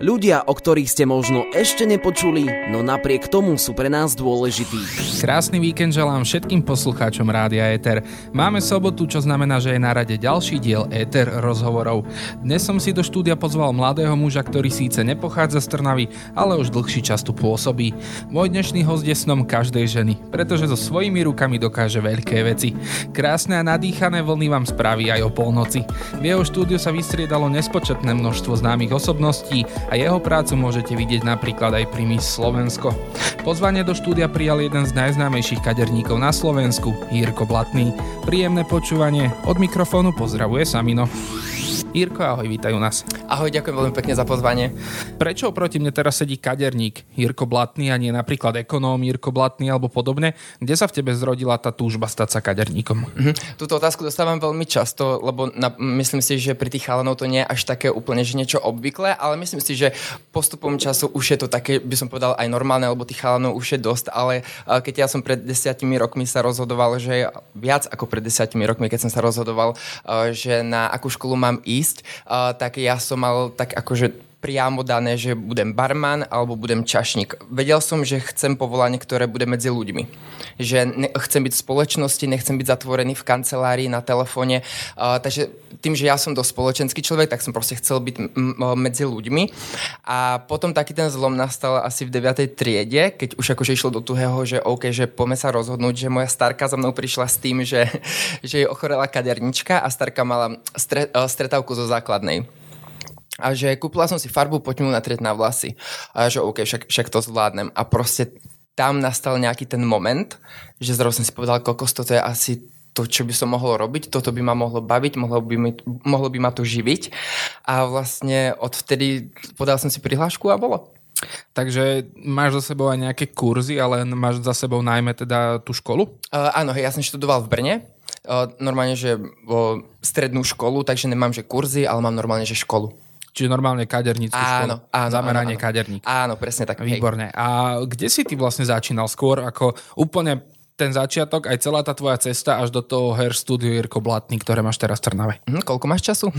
Ľudia, o ktorých ste možno ešte nepočuli, no napriek tomu sú pre nás dôležití. Krásny víkend želám všetkým poslucháčom Rádia Eter. Máme sobotu, čo znamená, že je na rade ďalší diel Eter rozhovorov. Dnes som si do štúdia pozval mladého muža, ktorý síce nepochádza z Trnavy, ale už dlhší čas tu pôsobí. Môj dnešný host je snom každej ženy, pretože so svojimi rukami dokáže veľké veci. Krásne a nadýchané vlny vám spraví aj o polnoci. V jeho štúdiu sa vystriedalo nespočetné množstvo známych osobností a jeho prácu môžete vidieť napríklad aj pri Miss Slovensko. Pozvanie do štúdia prijal jeden z najznámejších kaderníkov na Slovensku, Jirko Blatný. Príjemné počúvanie, od mikrofónu pozdravuje Samino. Jirko, ahoj, vítajú nás. Ahoj, ďakujem veľmi pekne za pozvanie. Prečo proti mne teraz sedí kaderník Jirko Blatný a nie napríklad ekonóm Jirko Blatný alebo podobne? Kde sa v tebe zrodila tá túžba stať sa kaderníkom? Mm-hmm. Túto otázku dostávam veľmi často, lebo na, myslím si, že pri tých chalanov to nie je až také úplne, že niečo obvyklé, ale myslím si, že postupom času už je to také, by som povedal, aj normálne, lebo tých chalanov už je dosť, ale keď ja som pred desiatimi rokmi sa rozhodoval, že viac ako pred desiatimi rokmi, keď som sa rozhodoval, že na akú školu mám ísť, ísť, uh, tak ja som mal tak akože priamo dané, že budem barman alebo budem čašník. Vedel som, že chcem povolanie, ktoré bude medzi ľuďmi. Že ne, chcem byť v spoločnosti, nechcem byť zatvorený v kancelárii, na telefóne. Uh, takže tým, že ja som dosť spoločenský človek, tak som proste chcel byť m- m- medzi ľuďmi. A potom taký ten zlom nastal asi v 9. triede, keď už akože išlo do tuhého, že OK, že poďme sa rozhodnúť, že moja starka za mnou prišla s tým, že, že jej ochorela kadernička a starka mala stre, uh, stretávku zo základnej a že kúpila som si farbu, poďme mu natrieť na vlasy. A že OK, však, však to zvládnem. A proste tam nastal nejaký ten moment, že zrazu som si povedal, kokos, toto je asi to, čo by som mohol robiť, toto by ma mohlo baviť, mohlo by, mi, mohlo by ma to živiť. A vlastne odvtedy podal som si prihlášku a bolo. Takže máš za sebou aj nejaké kurzy, ale máš za sebou najmä teda tú školu? Uh, áno, hej, ja som študoval v Brne, uh, normálne, že uh, strednú školu, takže nemám, že kurzy, ale mám normálne, že školu. Čiže normálne kadernícku áno, školu. Áno, Zameranie áno, kaderník. Áno, presne tak. Výborne. Hej. A kde si ty vlastne začínal skôr ako úplne ten začiatok, aj celá tá tvoja cesta až do toho hair studio Jirko Blatný, ktoré máš teraz v Trnave. Hm, koľko máš času?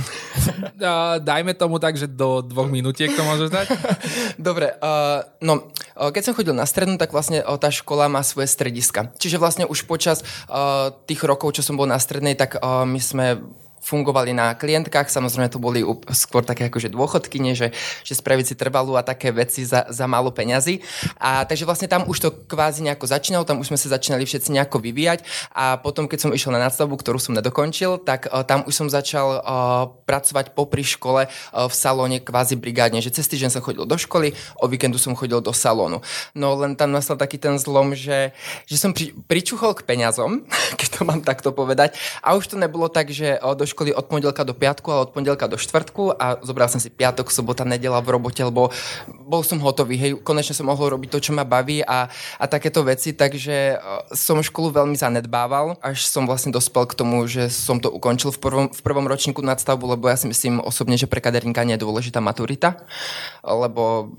Dajme tomu tak, že do dvoch minútiek to môžeš dať. Dobre, uh, no, keď som chodil na strednú, tak vlastne tá škola má svoje strediska. Čiže vlastne už počas uh, tých rokov, čo som bol na strednej, tak uh, my sme fungovali na klientkách, samozrejme to boli skôr také akože dôchodky, nie, že, že spraviť si trvalú a také veci za, za málo peňazí. A takže vlastne tam už to kvázi nejako začínalo, tam už sme sa začínali všetci nejako vyvíjať a potom, keď som išiel na nadstavbu, ktorú som nedokončil, tak uh, tam už som začal uh, pracovať popri škole uh, v salóne kvázi brigádne, že cez týždeň som chodil do školy, o víkendu som chodil do salónu. No len tam nastal taký ten zlom, že, že som pri, pričuchol k peňazom, keď to mám takto povedať, a už to nebolo tak, že uh, do školy od pondelka do piatku, ale od pondelka do štvrtku a zobral som si piatok, sobota, nedela v robote, lebo bol som hotový, hej, konečne som mohol robiť to, čo ma baví a, a takéto veci, takže e, som školu veľmi zanedbával, až som vlastne dospel k tomu, že som to ukončil v prvom, v prvom ročníku nadstavbu, lebo ja si myslím osobne, že pre kaderníka nie je dôležitá maturita, lebo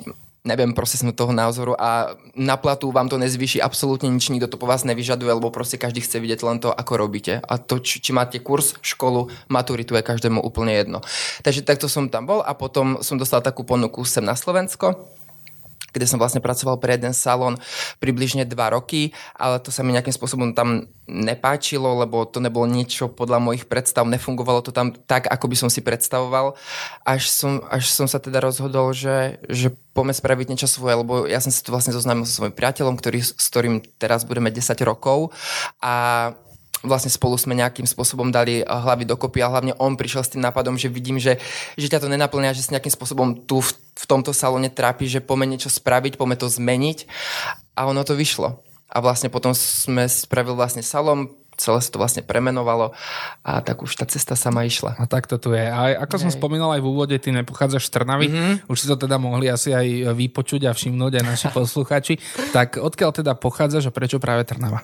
neviem, proste sme toho názoru a na platu vám to nezvýši absolútne nič, nikto to po vás nevyžaduje, lebo proste každý chce vidieť len to, ako robíte. A to, či, či máte kurz, školu, maturitu je každému úplne jedno. Takže takto som tam bol a potom som dostal takú ponuku sem na Slovensko kde som vlastne pracoval pre jeden salón približne dva roky, ale to sa mi nejakým spôsobom tam nepáčilo, lebo to nebolo niečo podľa mojich predstav, nefungovalo to tam tak, ako by som si predstavoval, až som, až som sa teda rozhodol, že, že poďme spraviť niečo svoje, lebo ja som si to vlastne zoznámil so svojím priateľom, ktorý, s ktorým teraz budeme 10 rokov. A vlastne spolu sme nejakým spôsobom dali eh, hlavy dokopy a hlavne on prišiel s tým nápadom, že vidím, že, že ťa to nenaplňa, že si nejakým spôsobom tu v, v tomto salóne trápi, že poďme niečo spraviť, poďme to zmeniť a ono to vyšlo. A vlastne potom sme spravili vlastne salón, celé sa to vlastne premenovalo a tak už tá cesta sama išla. A tak to tu je. A ako Hej. som spomínal aj v úvode, ty nepochádzaš z Trnavy, mm-hmm. už si to teda mohli asi aj vypočuť a všimnúť aj naši posluchači. tak odkiaľ teda pochádzaš a prečo práve Trnava?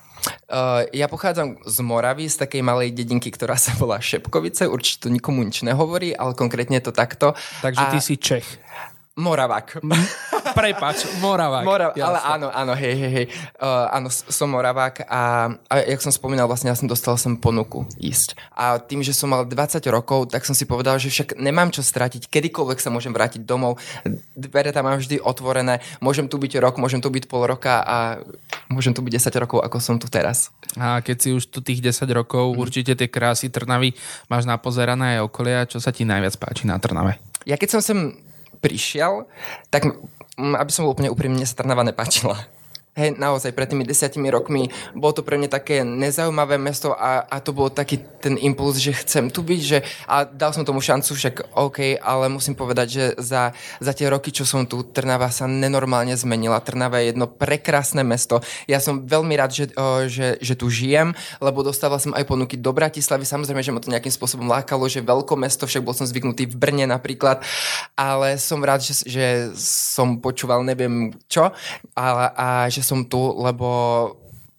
Uh, ja pochádzam z Moravy, z takej malej dedinky, ktorá sa volá Šepkovice. Určite to nikomu nič nehovorí, ale konkrétne je to takto. Takže a... ty si Čech. Moravák. Prepač, Moravák. Mora, ale áno, áno, hej, hej, hej. Uh, áno, som Moravák a, a jak som spomínal, vlastne ja som dostal som ponuku ísť. A tým, že som mal 20 rokov, tak som si povedal, že však nemám čo stratiť, kedykoľvek sa môžem vrátiť domov. Dvere tam mám vždy otvorené, môžem tu byť rok, môžem tu byť pol roka a môžem tu byť 10 rokov, ako som tu teraz. A keď si už tu tých 10 rokov, mm. určite tie krásy Trnavy máš napozerané aj okolia. Čo sa ti najviac páči na Trnave? Ja keď som sem prišiel, tak aby som bol úplne úprimne, sa Trnava nepáčila. Hej, naozaj, pred tými desiatimi rokmi bolo to pre mňa také nezaujímavé mesto a, a to bol taký ten impuls, že chcem tu byť, že a dal som tomu šancu, však OK, ale musím povedať, že za, za tie roky, čo som tu, Trnava sa nenormálne zmenila. Trnava je jedno prekrásne mesto. Ja som veľmi rád, že, o, že, že tu žijem, lebo dostával som aj ponuky do Bratislavy. Samozrejme, že ma to nejakým spôsobom lákalo, že veľké mesto, však bol som zvyknutý v Brne napríklad, ale som rád, že, že som počúval neviem čo ale, a že som tu, lebo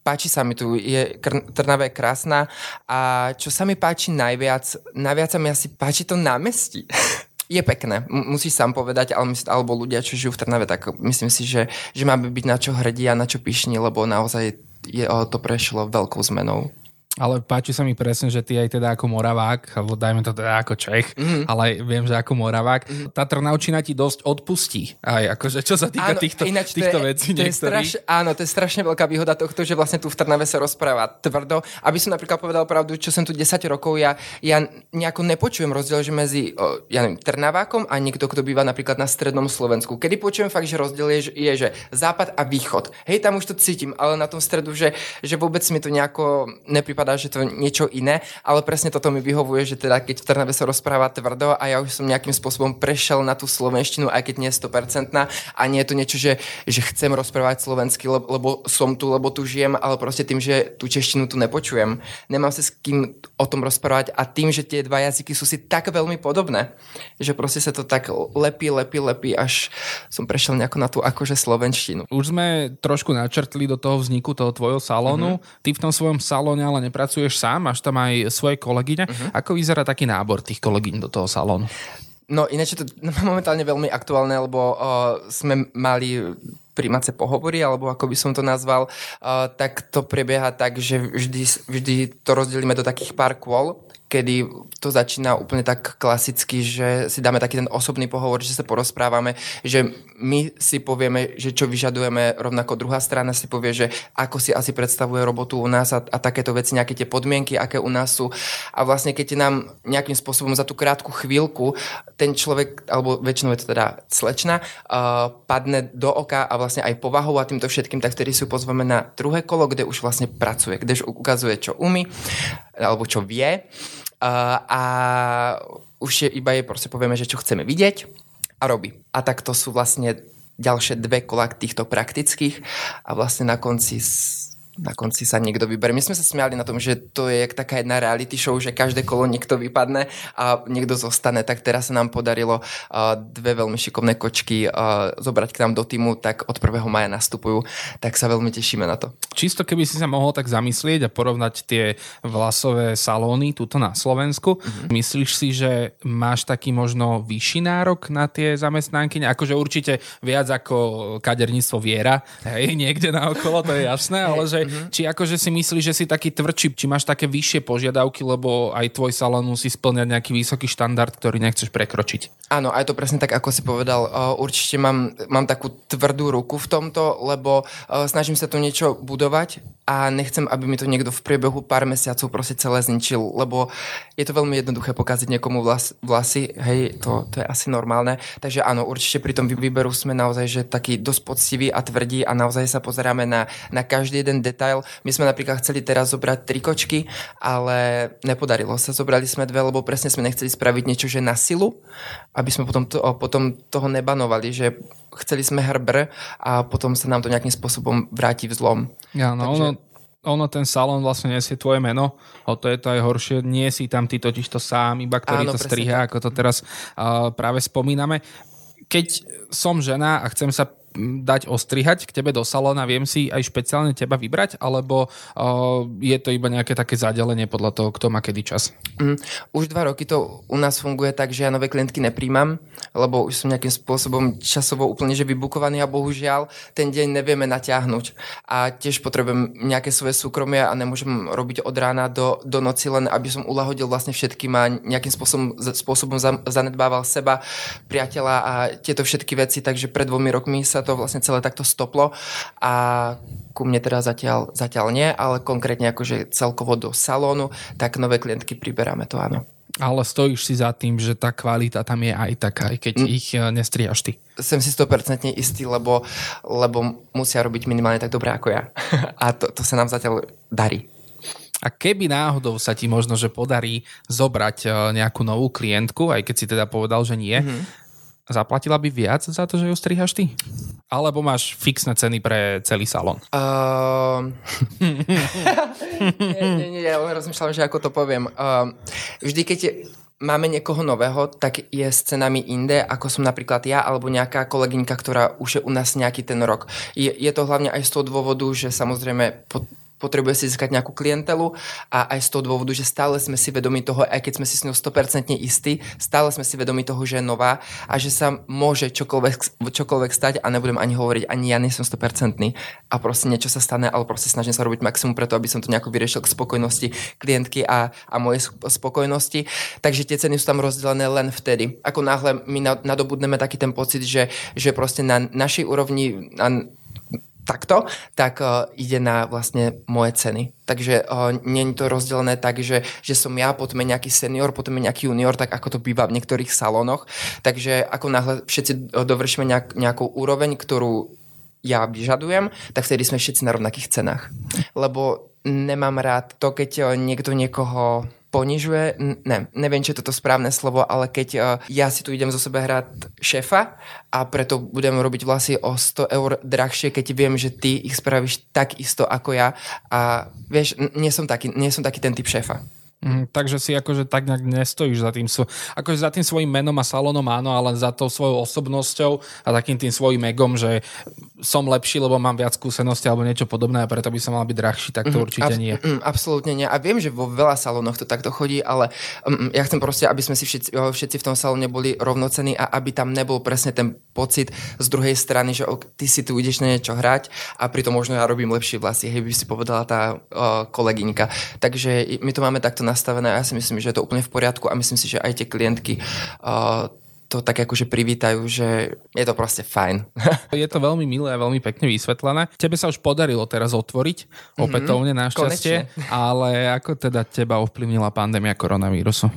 páči sa mi tu, je Trnava je krásna a čo sa mi páči najviac, najviac sa mi asi páči to námestí. je pekné, musíš sám povedať, ale mysl, alebo ľudia, čo žijú v Trnave, tak myslím si, že, že máme byť na čo hrdí a na čo pyšní, lebo naozaj je, to prešlo veľkou zmenou. Ale páči sa mi presne, že ty aj teda ako Moravák, alebo dajme to teda ako Čech, mm-hmm. ale viem, že ako Moravák, mm-hmm. tá Trnaučina ti dosť odpustí. Aj akože čo sa týka áno, týchto, ináč týchto to je, vecí. To je straš, áno, to je strašne veľká výhoda tohto, že vlastne tu v Trnave sa rozpráva tvrdo. Aby som napríklad povedal pravdu, čo som tu 10 rokov, ja, ja nejako nepočujem rozdiel že medzi ja neviem, Trnavákom a niekto, kto býva napríklad na strednom Slovensku. Kedy počujem fakt, že rozdiel je, je, že západ a východ. Hej, tam už to cítim, ale na tom stredu, že, že vôbec mi to nejako nepripadá prípada, že to niečo iné, ale presne toto mi vyhovuje, že teda keď v Trnave sa rozpráva tvrdo a ja už som nejakým spôsobom prešiel na tú slovenštinu, aj keď nie je 100% a nie je to niečo, že, že chcem rozprávať slovensky, lebo, lebo som tu, lebo tu žijem, ale proste tým, že tú češtinu tu nepočujem. Nemám sa s kým o tom rozprávať a tým, že tie dva jazyky sú si tak veľmi podobné, že proste sa to tak lepí, lepí, lepí, až som prešiel nejako na tú akože slovenštinu. Už sme trošku načrtli do toho vzniku toho tvojho salónu. Mm-hmm. Ty v tom svojom salóne ale nepracuješ sám, máš tam aj svoje kolegyne. Uh-huh. Ako vyzerá taký nábor tých kolegyň do toho salónu? No ináč je to momentálne veľmi aktuálne, lebo uh, sme mali príjmace pohovory, alebo ako by som to nazval, uh, tak to prebieha tak, že vždy, vždy to rozdelíme do takých pár kôl kedy to začína úplne tak klasicky, že si dáme taký ten osobný pohovor, že sa porozprávame, že my si povieme, že čo vyžadujeme, rovnako druhá strana si povie, že ako si asi predstavuje robotu u nás a, a takéto veci, nejaké tie podmienky, aké u nás sú. A vlastne keď nám nejakým spôsobom za tú krátku chvíľku ten človek, alebo väčšinou je to teda slečna, uh, padne do oka a vlastne aj povahou a týmto všetkým, tak vtedy si pozveme na druhé kolo, kde už vlastne pracuje, kde už ukazuje, čo umí, alebo čo vie a už je, iba jej proste povieme, že čo chceme vidieť a robí. A tak to sú vlastne ďalšie dve kola týchto praktických a vlastne na konci na konci sa niekto vyberie. My sme sa smiali na tom, že to je taká jedna reality show, že každé kolo niekto vypadne a niekto zostane. Tak teraz sa nám podarilo uh, dve veľmi šikovné kočky uh, zobrať k nám do týmu, tak od 1. maja nastupujú. Tak sa veľmi tešíme na to. Čisto keby si sa mohol tak zamyslieť a porovnať tie vlasové salóny tuto na Slovensku, mm-hmm. myslíš si, že máš taký možno vyšší nárok na tie zamestnanky? Akože určite viac ako kaderníctvo viera, hej, niekde na okolo, to je jasné, ale že Mm-hmm. Či akože si myslíš, že si taký tvrdší, či máš také vyššie požiadavky, lebo aj tvoj salón musí splňať nejaký vysoký štandard, ktorý nechceš prekročiť. Áno, aj to presne tak, ako si povedal. Určite mám, mám takú tvrdú ruku v tomto, lebo snažím sa tu niečo budovať a nechcem, aby mi to niekto v priebehu pár mesiacov proste celé zničil, lebo je to veľmi jednoduché pokaziť niekomu vlas, vlasy, hej, to, to je asi normálne. Takže áno, určite pri tom výberu sme naozaj že taký dosť poctivý a tvrdí a naozaj sa pozeráme na, na každý jeden detail. My sme napríklad chceli teraz zobrať tri kočky, ale nepodarilo sa. Zobrali sme dve, lebo presne sme nechceli spraviť niečo, že na silu, aby sme potom, to, potom toho nebanovali, že chceli sme hrbr a potom sa nám to nejakým spôsobom vráti v zlom. Ja, no, Takže... ono, ono, ten salón vlastne nesie tvoje meno, o to je to aj horšie, nie si tam ty totiž to sám, iba ktorý Áno, to striha, ako to teraz uh, práve spomíname. Keď som žena a chcem sa dať ostrihať k tebe do salóna, viem si aj špeciálne teba vybrať, alebo uh, je to iba nejaké také zadelenie podľa toho, kto má kedy čas? Mm, už dva roky to u nás funguje tak, že ja nové klientky nepríjmam. lebo už som nejakým spôsobom časovo úplne že vybukovaný a bohužiaľ ten deň nevieme natiahnuť. A tiež potrebujem nejaké svoje súkromie a nemôžem robiť od rána do, do noci len, aby som ulahodil vlastne všetkým a nejakým spôsobom, spôsobom zanedbával seba, priateľa a tieto všetky veci, takže pred dvomi rokmi sa to vlastne celé takto stoplo a ku mne teda zatiaľ, zatiaľ nie, ale konkrétne akože celkovo do salónu, tak nové klientky priberáme to áno. Ale stojíš si za tým, že tá kvalita tam je aj taká, aj keď mm. ich eh, nestriaš ty. Som si 100% istý, lebo, lebo musia robiť minimálne tak dobre ako ja. A to, to sa nám zatiaľ darí. A keby náhodou sa ti možno, že podarí zobrať eh, nejakú novú klientku, aj keď si teda povedal, že nie, mm-hmm zaplatila by viac za to, že ju strihaš ty? Alebo máš fixné ceny pre celý salon? Uh... nie, nie, nie, ja len rozmýšľam, že ako to poviem. Uh, vždy, keď je, máme niekoho nového, tak je s cenami inde, ako som napríklad ja alebo nejaká kolegyňka, ktorá už je u nás nejaký ten rok. Je, je to hlavne aj z toho dôvodu, že samozrejme potrebuje si získať nejakú klientelu a aj z toho dôvodu, že stále sme si vedomi toho, aj keď sme si s ňou 100% istí, stále sme si vedomi toho, že je nová a že sa môže čokoľvek, čokoľvek stať a nebudem ani hovoriť, ani ja nie som 100% a proste niečo sa stane, ale proste snažím sa robiť maximum preto, aby som to nejako vyriešil k spokojnosti klientky a, a mojej spokojnosti. Takže tie ceny sú tam rozdelené len vtedy. Ako náhle my nadobudneme taký ten pocit, že, že proste na našej úrovni, na, takto, tak uh, ide na vlastne moje ceny. Takže uh, nie je to rozdelené tak, že, že som ja, potom je nejaký senior, potom je nejaký junior, tak ako to býva v niektorých salónoch. Takže ako náhle všetci dovršíme nejak, nejakú úroveň, ktorú ja vyžadujem, tak vtedy sme všetci na rovnakých cenách. Lebo nemám rád to, keď niekto niekoho ponižuje, ne, neviem, či je toto správne slovo, ale keď uh, ja si tu idem zo sebe hrať šéfa a preto budem robiť vlasy o 100 eur drahšie, keď viem, že ty ich spravíš tak isto ako ja a vieš, nie som taký, nie som taký ten typ šéfa. Mm, takže si akože tak nejak nestojíš za tým, akože za tým svojim menom a salónom áno, ale za tou svojou osobnosťou a takým tým svojim egom, že som lepší, lebo mám viac skúsenosti alebo niečo podobné a preto by som mal byť drahší, tak to mm, určite ab- nie. Mm, absolútne nie. A viem, že vo veľa salónoch to takto chodí, ale um, ja chcem proste, aby sme si všetci, všetci v tom salóne boli rovnocení a aby tam nebol presne ten pocit z druhej strany, že ok, ty si tu ideš na niečo hrať a pritom možno ja robím lepšie vlasy, hej, by si povedala tá uh, kolegyňka. Takže my to máme takto nastavené a ja si myslím, že je to úplne v poriadku a myslím si, že aj tie klientky uh, to tak akože privítajú, že je to proste fajn. je to veľmi milé a veľmi pekne vysvetlené. Tebe sa už podarilo teraz otvoriť mm-hmm. opätovne našťastie, ale ako teda teba ovplyvnila pandémia koronavírusu?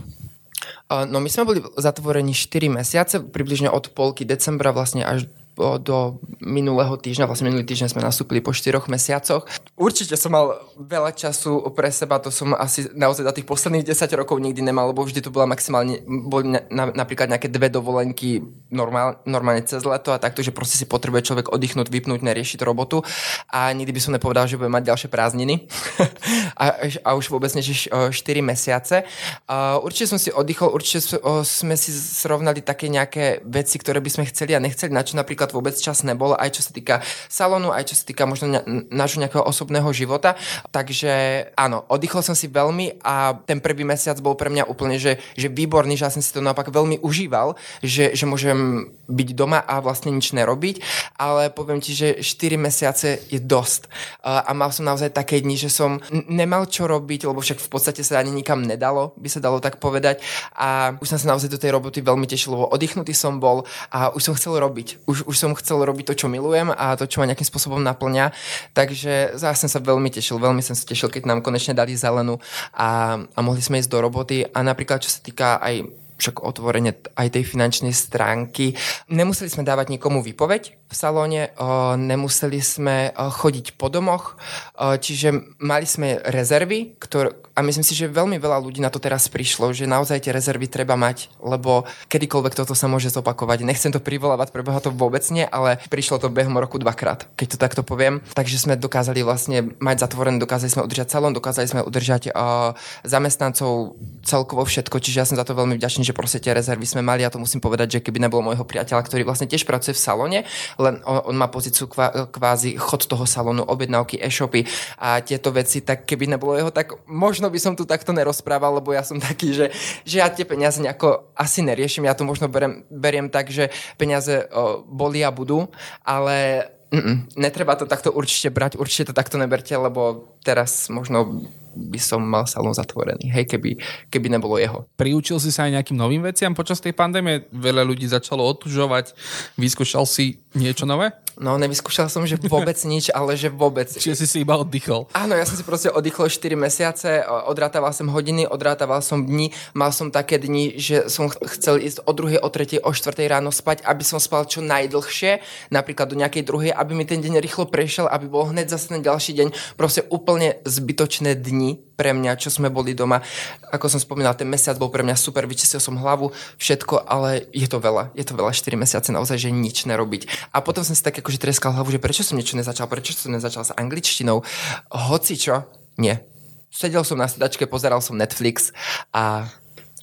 No my sme boli zatvorení 4 mesiace, približne od polky decembra vlastne až do minulého týždňa, vlastne minulý týždeň sme nastúpili po 4 mesiacoch. Určite som mal veľa času pre seba, to som asi naozaj za tých posledných 10 rokov nikdy nemal, lebo vždy to bola maximálne, boli na, na, napríklad nejaké dve dovolenky normál, normálne cez leto a takto, že proste si potrebuje človek oddychnúť, vypnúť, neriešiť robotu a nikdy by som nepovedal, že budem mať ďalšie prázdniny a, a už vôbec než 4 mesiace. Uh, určite som si oddychol, určite sme si srovnali také nejaké veci, ktoré by sme chceli a nechceli, na čo napríklad napríklad vôbec čas nebol, aj čo sa týka salónu, aj čo sa týka možno nášho nejakého osobného života. Takže áno, oddychol som si veľmi a ten prvý mesiac bol pre mňa úplne, že, že výborný, že ja som si to naopak veľmi užíval, že, že môžem byť doma a vlastne nič nerobiť, ale poviem ti, že 4 mesiace je dosť. A mal som naozaj také dni, že som nemal čo robiť, lebo však v podstate sa ani nikam nedalo, by sa dalo tak povedať. A už som sa naozaj do tej roboty veľmi tešil, lebo oddychnutý som bol a už som chcel robiť. Už, už som chcel robiť to, čo milujem a to, čo ma nejakým spôsobom naplňa. Takže zase som sa veľmi tešil, veľmi som sa tešil, keď nám konečne dali zelenú a, a mohli sme ísť do roboty. A napríklad, čo sa týka aj však otvorenie aj tej finančnej stránky. Nemuseli sme dávať nikomu výpoveď v salóne, o, nemuseli sme o, chodiť po domoch, o, čiže mali sme rezervy, ktoré, a myslím si, že veľmi veľa ľudí na to teraz prišlo, že naozaj tie rezervy treba mať, lebo kedykoľvek toto sa môže zopakovať. Nechcem to privolávať, prebeha to vôbec nie, ale prišlo to behom roku dvakrát, keď to takto poviem. Takže sme dokázali vlastne mať zatvorené, dokázali sme udržať salón, dokázali sme udržať uh, zamestnancov, celkovo všetko, čiže ja som za to veľmi vďačný, že proste tie rezervy sme mali a to musím povedať, že keby nebolo môjho priateľa, ktorý vlastne tiež pracuje v salóne, len on, on má pozíciu kvá, kvázi chod toho salónu, objednávky, e-shopy a tieto veci, tak keby nebolo jeho, tak možno by som tu takto nerozprával, lebo ja som taký, že, že ja tie peniaze nejako asi neriešim, ja to možno berem, beriem tak, že peniaze o, boli a budú, ale Mm-mm, netreba to takto určite brať, určite to takto neberte, lebo teraz možno by som mal salón zatvorený, hej, keby, keby nebolo jeho. Priučil si sa aj nejakým novým veciam počas tej pandémie? Veľa ľudí začalo otužovať. Vyskúšal si niečo nové? No, nevyskúšal som, že vôbec nič, ale že vôbec. Čiže si si iba oddychol. Áno, ja som si proste oddychol 4 mesiace, odrátával som hodiny, odrátával som dni, mal som také dni, že som chcel ísť o druhej, o tretej, o štvrtej ráno spať, aby som spal čo najdlhšie, napríklad do nejakej druhej, aby mi ten deň rýchlo prešiel, aby bol hneď zase ten ďalší deň. Proste úplne zbytočné dni pre mňa, čo sme boli doma. Ako som spomínal, ten mesiac bol pre mňa super, vyčistil som hlavu, všetko, ale je to veľa. Je to veľa 4 mesiace naozaj, že nič nerobiť. A potom som si tak akože treskal hlavu, že prečo som niečo nezačal, prečo som nezačal s angličtinou. Hoci čo, nie. Sedel som na sedačke, pozeral som Netflix a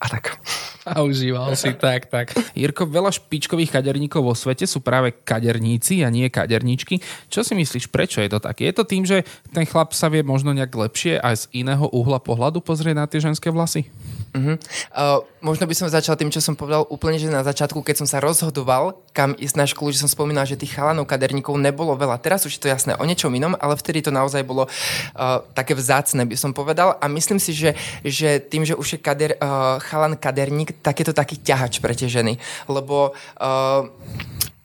a tak. A užíval si, tak, tak. Jirko, veľa špičkových kaderníkov vo svete sú práve kaderníci a nie kaderníčky. Čo si myslíš, prečo je to tak? Je to tým, že ten chlap sa vie možno nejak lepšie aj z iného uhla pohľadu pozrieť na tie ženské vlasy? Uh-huh. Uh, možno by som začal tým, čo som povedal úplne, že na začiatku, keď som sa rozhodoval, kam ísť na školu, že som spomínal, že tých chalanov kaderníkov nebolo veľa. Teraz už je to jasné o niečom inom, ale vtedy to naozaj bolo uh, také vzácne, by som povedal. A myslím si, že, že tým, že už je kader, uh, chalan kaderník, tak je to taký ťahač pre tie ženy. Lebo uh,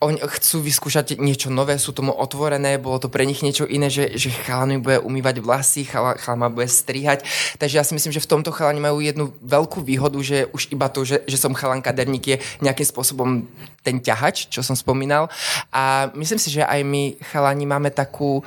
oni chcú vyskúšať niečo nové, sú tomu otvorené, bolo to pre nich niečo iné, že, že chalan bude umývať vlasy, chalan, chalan ma bude strihať. Takže ja si myslím, že v tomto chalani majú jednu veľkú výhodu, že už iba to, že, že som chalan kaderník je nejakým spôsobom ten ťahač, čo som spomínal. A myslím si, že aj my chalani máme takú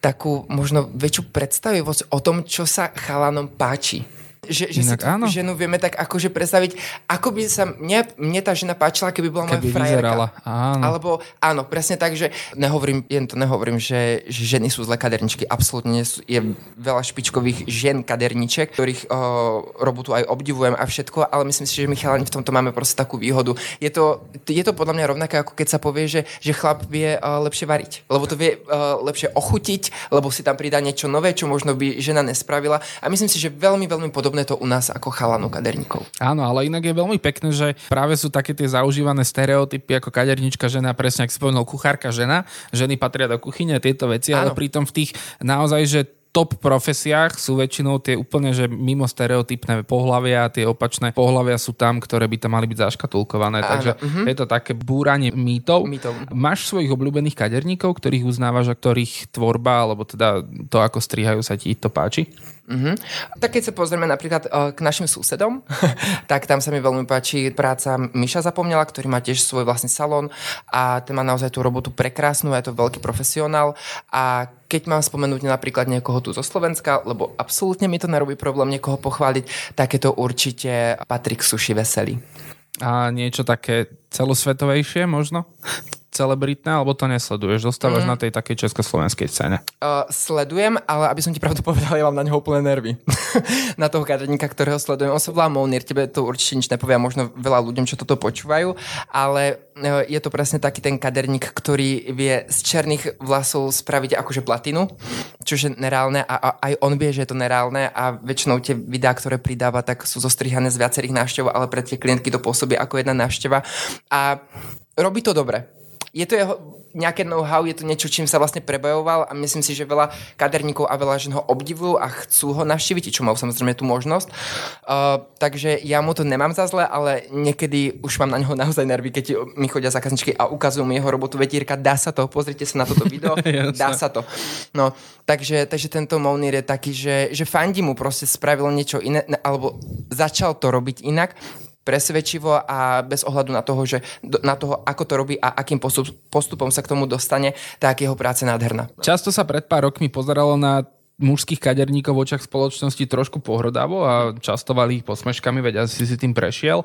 takú možno väčšiu predstavivosť o tom, čo sa chalanom páči že, že Inak, si áno. ženu vieme tak akože predstaviť, ako by sa mne, mne tá žena páčila, keby bola keby moja frajerka. Áno. Alebo áno, presne tak, že nehovorím, jen to nehovorím, že, že ženy sú zlé kaderničky. Absolútne je veľa špičkových žien kaderniček, ktorých o, robotu aj obdivujem a všetko, ale myslím si, že my chalani v tomto máme proste takú výhodu. Je to, je to podľa mňa rovnaké, ako keď sa povie, že, že chlap vie uh, lepšie variť. Lebo to vie uh, lepšie ochutiť, lebo si tam pridá niečo nové, čo možno by žena nespravila. A myslím si, že veľmi, veľmi podobné podobné to u nás ako chalanu kaderníkov. Áno, ale inak je veľmi pekné, že práve sú také tie zaužívané stereotypy ako kadernička žena, presne ak spomenul kuchárka žena, ženy patria do kuchyne, tieto veci, Áno. ale pritom v tých naozaj, že top profesiách sú väčšinou tie úplne, že mimo stereotypné pohlavia a tie opačné pohlavia sú tam, ktoré by tam mali byť zaškatulkované. Áno, Takže uh-huh. je to také búranie mýtov. mýtov. Máš svojich obľúbených kaderníkov, ktorých uznávaš a ktorých tvorba, alebo teda to, ako strihajú sa ti to páči? Uh-huh. Tak keď sa pozrieme napríklad uh, k našim susedom, tak tam sa mi veľmi páči práca Miša Zapomnela, ktorý má tiež svoj vlastný salón a ten má naozaj tú robotu prekrásnu, je to veľký profesionál a keď mám spomenúť napríklad niekoho tu zo Slovenska, lebo absolútne mi to nerobí problém niekoho pochváliť, tak je to určite Patrik Suši Veselý. A niečo také celosvetovejšie možno? Celebritné, alebo to nesleduješ? Zostávaš mm. na tej takej československej scéne? Uh, sledujem, ale aby som ti pravdu povedal, ja mám na neho úplné nervy. na toho kaderníka, ktorého sledujem. On sa volá Mounir, tebe to určite nič nepovie, možno veľa ľuďom, čo toto počúvajú, ale uh, je to presne taký ten kaderník, ktorý vie z černých vlasov spraviť akože platinu, čo je nereálne a, a aj on vie, že je to nereálne a väčšinou tie videá, ktoré pridáva, tak sú zostrihané z viacerých návštev, ale pre tie klientky to pôsobí ako jedna návšteva a robí to dobre je to jeho nejaké know-how, je to niečo, čím sa vlastne prebajoval a myslím si, že veľa kaderníkov a veľa žen ho obdivujú a chcú ho navštíviť, čo majú samozrejme tú možnosť. Uh, takže ja mu to nemám za zle, ale niekedy už mám na neho naozaj nervy, keď mi chodia zákazničky a ukazujú mi jeho robotu vetírka, dá sa to, pozrite sa na toto video, dá sa to. No, takže, takže tento Mounir je taký, že, že fandí mu proste spravil niečo iné, alebo začal to robiť inak presvedčivo a bez ohľadu na toho, že, na toho, ako to robí a akým postup, postupom sa k tomu dostane, tak jeho práca nádherná. Často sa pred pár rokmi pozeralo na mužských kaderníkov v očiach spoločnosti trošku pohrdavo a častovali ich posmeškami, veď asi si tým prešiel.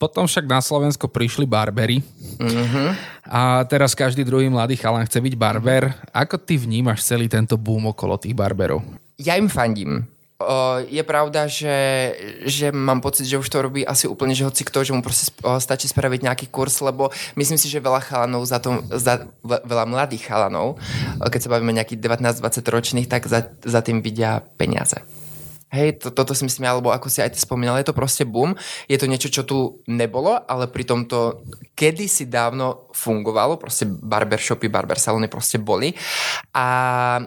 Potom však na Slovensko prišli barbery mm-hmm. a teraz každý druhý mladý chalan chce byť barber. Ako ty vnímaš celý tento boom okolo tých barberov? Ja im fandím Uh, je pravda, že, že mám pocit, že už to robí asi úplne, že hoci kto, že mu proste uh, stačí spraviť nejaký kurz, lebo myslím si, že veľa chalanov za to, za, veľa mladých chalanov, uh, keď sa bavíme nejakých 19-20 ročných, tak za, za tým vidia peniaze. Hej, to, toto si myslím, alebo ako si aj ty spomínal, je to proste boom. Je to niečo, čo tu nebolo, ale pri tomto kedysi dávno fungovalo, proste barbershopy, barbersalóny proste boli. A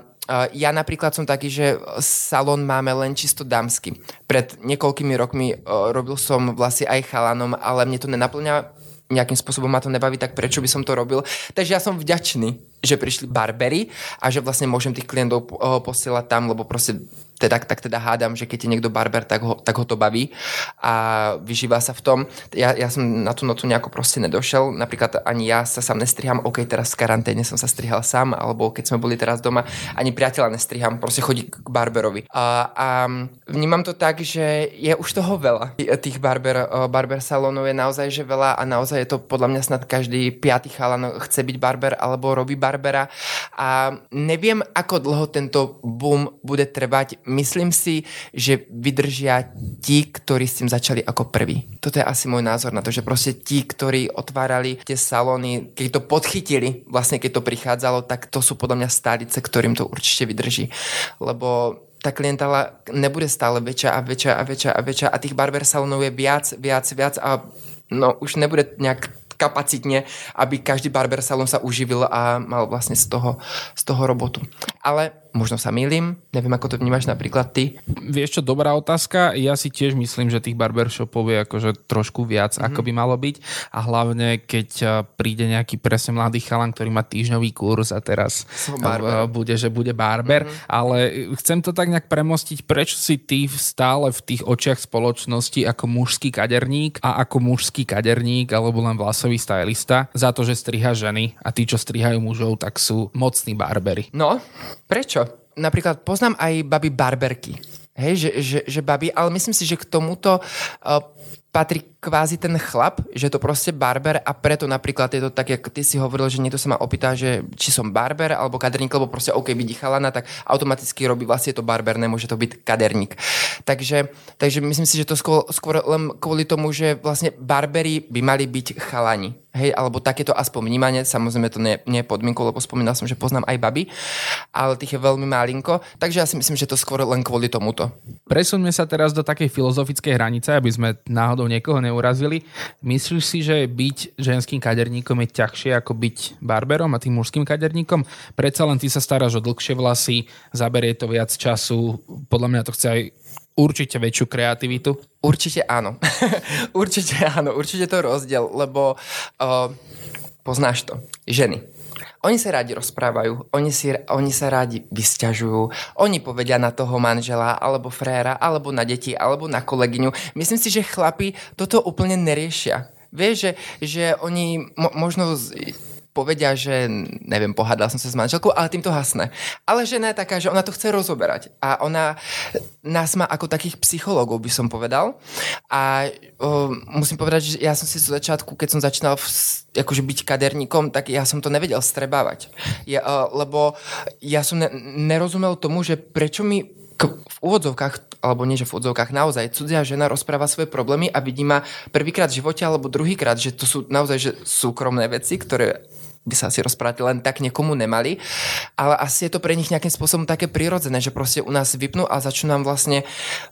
ja napríklad som taký, že salón máme len čisto dámsky. Pred niekoľkými rokmi robil som vlasy aj chalanom, ale mne to nenaplňa nejakým spôsobom ma to nebaví, tak prečo by som to robil. Takže ja som vďačný, že prišli barbery a že vlastne môžem tých klientov posielať tam, lebo proste teda, tak teda hádam, že keď je niekto barber, tak ho, tak ho to baví a vyžíva sa v tom. Ja, ja som na tú notu nejako proste nedošel. Napríklad ani ja sa sám nestriham, OK, teraz v karanténe som sa strihal sám, alebo keď sme boli teraz doma, ani priateľa nestriham, proste chodí k barberovi. A, a vnímam to tak, že je už toho veľa. Tých barber, barber salónov je naozaj že veľa a naozaj je to podľa mňa snad každý piatý chalan chce byť barber alebo robí barbera a neviem, ako dlho tento boom bude trvať myslím si, že vydržia tí, ktorí s tým začali ako prví. Toto je asi môj názor na to, že proste tí, ktorí otvárali tie salóny, keď to podchytili, vlastne keď to prichádzalo, tak to sú podľa mňa stálice, ktorým to určite vydrží. Lebo tá klientela nebude stále väčšia a väčšia a väčšia a väčšia a tých barber salónov je viac, viac, viac a no už nebude nejak kapacitne, aby každý barber salon sa uživil a mal vlastne z toho, z toho robotu. Ale možno sa milím, neviem, ako to vnímaš napríklad ty. Vieš čo, dobrá otázka. Ja si tiež myslím, že tých barbershopov je akože trošku viac, mm-hmm. ako by malo byť. A hlavne, keď eh, príde nejaký presne mladý chalan, ktorý má týždňový kurz a teraz eh, bude, že bude barber. Mm-hmm. Ale chcem to tak nejak premostiť, prečo si ty stále v tých očiach spoločnosti ako mužský kaderník a ako mužský kaderník alebo len vlasový stylista za to, že striha ženy a tí, čo strihajú mužov, tak sú mocní barbery. No, prečo? Napríklad poznám aj baby barberky. Hej, že, že, že baby, ale myslím si, že k tomuto uh, patrí kvázi ten chlap, že to proste barber a preto napríklad je to tak, ako ty si hovoril, že niekto sa ma opýta, že či som barber alebo kaderník, lebo proste OK, vidí chalana, tak automaticky robí vlastne to barber, nemôže to byť kaderník. Takže, takže myslím si, že to skôr, skôr len kvôli tomu, že vlastne barberi by mali byť chalani. Hej, alebo takéto aspoň vnímanie, samozrejme to nie, nie je podmienkou, lebo spomínal som, že poznám aj baby, ale tých je veľmi malinko, takže ja si myslím, že to skôr len kvôli tomuto. Presuňme sa teraz do takej filozofickej hranice, aby sme náhodou niekoho neurazili. Myslíš si, že byť ženským kaderníkom je ťažšie ako byť barberom a tým mužským kaderníkom? Predsa len ty sa staráš o dlhšie vlasy, zaberie to viac času, podľa mňa to chce aj určite väčšiu kreativitu? Určite áno. určite áno, určite to rozdiel, lebo uh, poznáš to, ženy. Oni sa rádi rozprávajú, oni, si, oni sa rádi vysťažujú, oni povedia na toho manžela, alebo fréra, alebo na deti, alebo na kolegyňu. Myslím si, že chlapi toto úplne neriešia. Vieš, že, že oni mo- možno z, povedia, že neviem, pohádal som sa s manželkou, ale týmto hasne. Ale žena je taká, že ona to chce rozoberať a ona nás má ako takých psychológov, by som povedal. A o, musím povedať, že ja som si z začiatku, keď som začínal v, akože byť kaderníkom, tak ja som to nevedel strebávať. Ja, o, lebo ja som ne, nerozumel tomu, že prečo mi v úvodzovkách, alebo nie že v úvodzovkách, naozaj cudzia žena rozpráva svoje problémy a vidí ma prvýkrát v živote alebo druhýkrát, že to sú naozaj že súkromné veci, ktoré by sa asi rozprávať len tak niekomu nemali, ale asi je to pre nich nejakým spôsobom také prirodzené, že proste u nás vypnú a začnú nám vlastne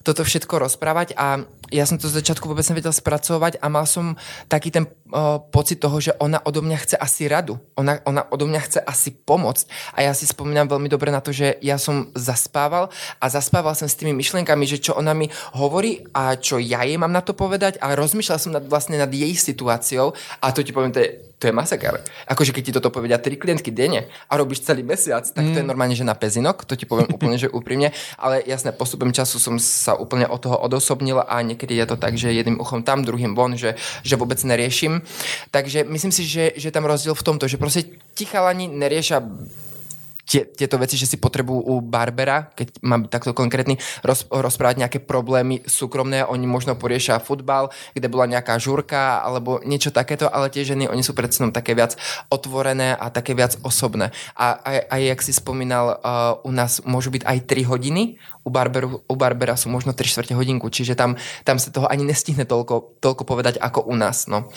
toto všetko rozprávať. A ja som to z začiatku vôbec nevedel spracovať a mal som taký ten uh, pocit toho, že ona odo mňa chce asi radu, ona, ona odo mňa chce asi pomôcť. A ja si spomínam veľmi dobre na to, že ja som zaspával a zaspával som s tými myšlienkami, že čo ona mi hovorí a čo ja jej mám na to povedať a rozmýšľal som nad, vlastne nad jej situáciou. A to ti poviem, to je to je masaker. Akože keď ti toto povedia tri klientky denne a robíš celý mesiac, tak mm. to je mm. normálne, že na pezinok, to ti poviem úplne, že úprimne, ale jasné, postupom času som sa úplne od toho odosobnil a niekedy je to tak, že jedným uchom tam, druhým von, že, že vôbec neriešim. Takže myslím si, že, že tam rozdiel v tomto, že proste ti chalani neriešia tie, tieto veci, že si potrebujú u Barbera, keď mám takto konkrétny, roz, rozprávať nejaké problémy súkromné, oni možno poriešia futbal, kde bola nejaká žurka alebo niečo takéto, ale tie ženy, oni sú predsa také viac otvorené a také viac osobné. A aj, aj jak si spomínal, uh, u nás môžu byť aj 3 hodiny, u, Barberu, u Barbera sú možno 3 čtvrte hodinku, čiže tam, tam sa toho ani nestihne toľko, toľko povedať ako u nás. No.